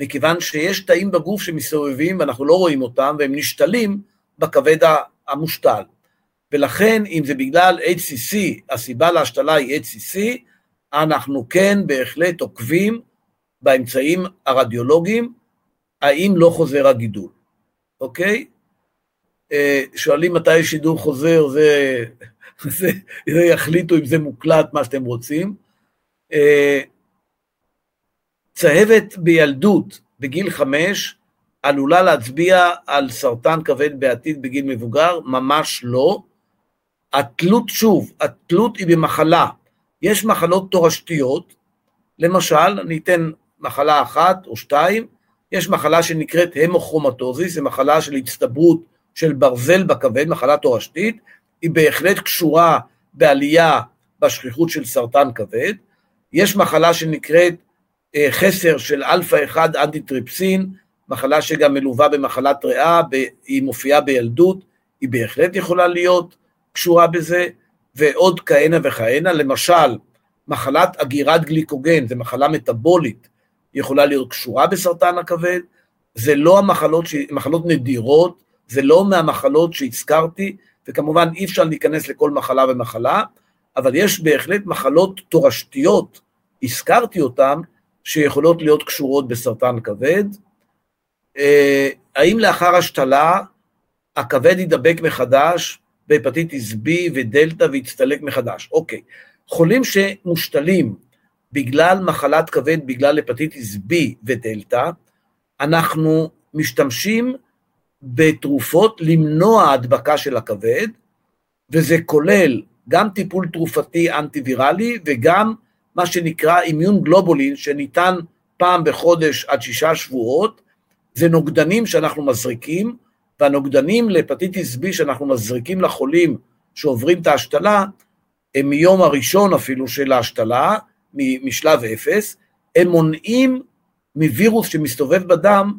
מכיוון שיש תאים בגוף שמסתובבים ואנחנו לא רואים אותם והם נשתלים בכבד המושתל. ולכן אם זה בגלל HCC, הסיבה להשתלה היא HCC, אנחנו כן בהחלט עוקבים באמצעים הרדיולוגיים, האם לא חוזר הגידול, אוקיי? אה, שואלים מתי שידור חוזר, זה, זה, זה יחליטו אם זה מוקלט, מה שאתם רוצים. אה, צהבת בילדות בגיל חמש עלולה להצביע על סרטן כבד בעתיד בגיל מבוגר? ממש לא. התלות, שוב, התלות היא במחלה. יש מחלות תורשתיות, למשל, אני אתן מחלה אחת או שתיים, יש מחלה שנקראת המוכרומטוזיס, זו מחלה של הצטברות של ברזל בכבד, מחלה תורשתית, היא בהחלט קשורה בעלייה בשכיחות של סרטן כבד. יש מחלה שנקראת אה, חסר של אלפא 1 אנטי-טריפסין, מחלה שגם מלווה במחלת ריאה, היא מופיעה בילדות, היא בהחלט יכולה להיות קשורה בזה, ועוד כהנה וכהנה, למשל, מחלת אגירת גליקוגן, זו מחלה מטבולית, יכולה להיות קשורה בסרטן הכבד, זה לא המחלות, ש... מחלות נדירות, זה לא מהמחלות שהזכרתי, וכמובן אי אפשר להיכנס לכל מחלה ומחלה, אבל יש בהחלט מחלות תורשתיות, הזכרתי אותן, שיכולות להיות קשורות בסרטן כבד. אה, האם לאחר השתלה הכבד יידבק מחדש בהפטיטיס B ודלתא ויצטלק מחדש? אוקיי. חולים שמושתלים בגלל מחלת כבד, בגלל הפטיטיס B ודלתא, אנחנו משתמשים בתרופות למנוע הדבקה של הכבד, וזה כולל גם טיפול תרופתי אנטיווירלי וגם מה שנקרא אימיון גלובולין, שניתן פעם בחודש עד שישה שבועות, זה נוגדנים שאנחנו מזריקים, והנוגדנים להפטיטיס B שאנחנו מזריקים לחולים שעוברים את ההשתלה, הם מיום הראשון אפילו של ההשתלה, משלב אפס, הם מונעים מווירוס שמסתובב בדם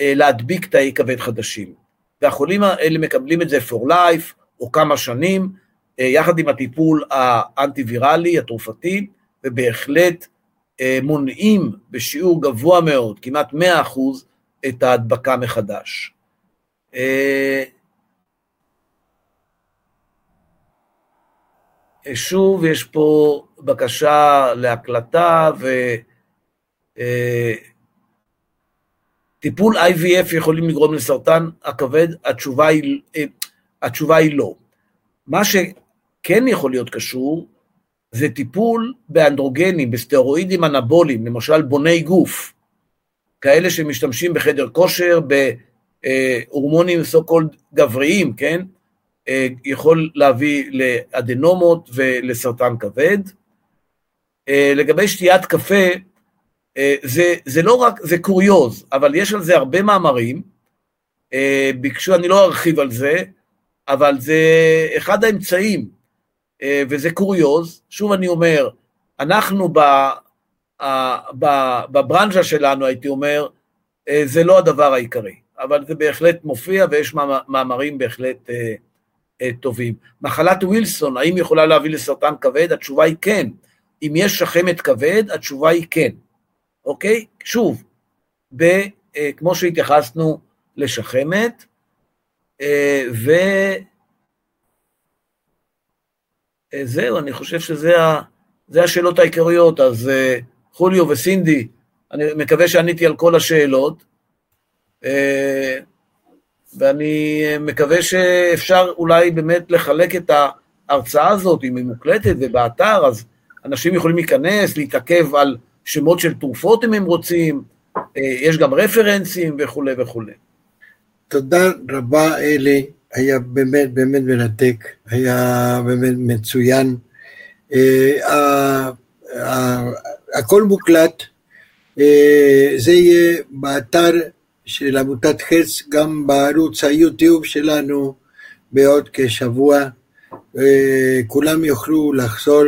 אה, להדביק תאי כבד חדשים. והחולים האלה מקבלים את זה for life, או כמה שנים, אה, יחד עם הטיפול האנטיווירלי, התרופתי, ובהחלט אה, מונעים בשיעור גבוה מאוד, כמעט 100%, את ההדבקה מחדש. שוב, יש פה בקשה להקלטה ו... טיפול IVF יכולים לגרום לסרטן הכבד? התשובה היא, התשובה היא לא. מה שכן יכול להיות קשור, זה טיפול באנדרוגנים, בסטרואידים אנבוליים, למשל בוני גוף, כאלה שמשתמשים בחדר כושר, בהורמונים סו קולד גבריים, כן? אה, יכול להביא לאדנומות ולסרטן כבד. אה, לגבי שתיית קפה, אה, זה, זה לא רק, זה קוריוז, אבל יש על זה הרבה מאמרים, ביקשו, אני לא ארחיב על זה, אבל זה אחד האמצעים, וזה קוריוז, שוב אני אומר, אנחנו בברנז'ה שלנו, הייתי אומר, זה לא הדבר העיקרי, אבל זה בהחלט מופיע ויש מאמרים בהחלט אה, טובים. מחלת ווילסון, האם יכולה להביא לסרטן כבד? התשובה היא כן. אם יש שחמת כבד, התשובה היא כן. אוקיי? שוב, ב, אה, כמו שהתייחסנו לשחמת, אה, וזהו, אני חושב שזה ה, השאלות העיקריות. אז חוליו וסינדי, אני מקווה שעניתי על כל השאלות. ואני מקווה שאפשר אולי באמת לחלק את ההרצאה הזאת, אם היא מוקלטת ובאתר, אז אנשים יכולים להיכנס, להתעכב על שמות של תרופות אם הם רוצים, אה, יש גם רפרנסים וכולי וכולי. תודה רבה אלי, היה באמת באמת מרתק, היה באמת מצוין. אה, הכל מוקלט, אה, זה יהיה באתר של עמותת חץ גם בערוץ היוטיוב שלנו בעוד כשבוע. כולם יוכלו לחזור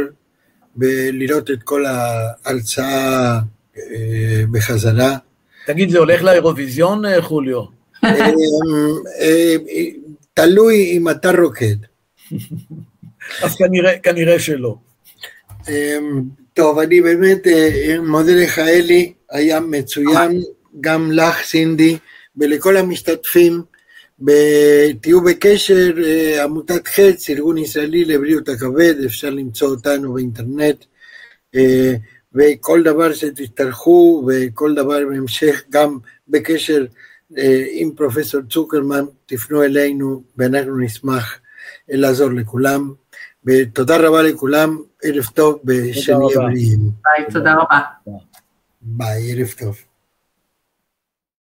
ולראות את כל ההרצאה אה, בחזרה. תגיד, זה הולך לאירוויזיון, אה, חוליו? אה, תלוי אם אתה רוקד. אז כנראה, כנראה שלא. טוב, אני באמת מודה לך, אלי, היה מצוין. גם לך, סינדי, ולכל המשתתפים. תהיו בקשר, עמותת חץ, ארגון ישראלי לבריאות הכבד, אפשר למצוא אותנו באינטרנט, וכל דבר שתצטרכו, וכל דבר בהמשך, גם בקשר עם פרופסור צוקרמן, תפנו אלינו, ואנחנו נשמח לעזור לכולם. ותודה רבה לכולם, ערב טוב, ושנהיה בריאים. ביי, תודה רבה. ביי, ערב טוב.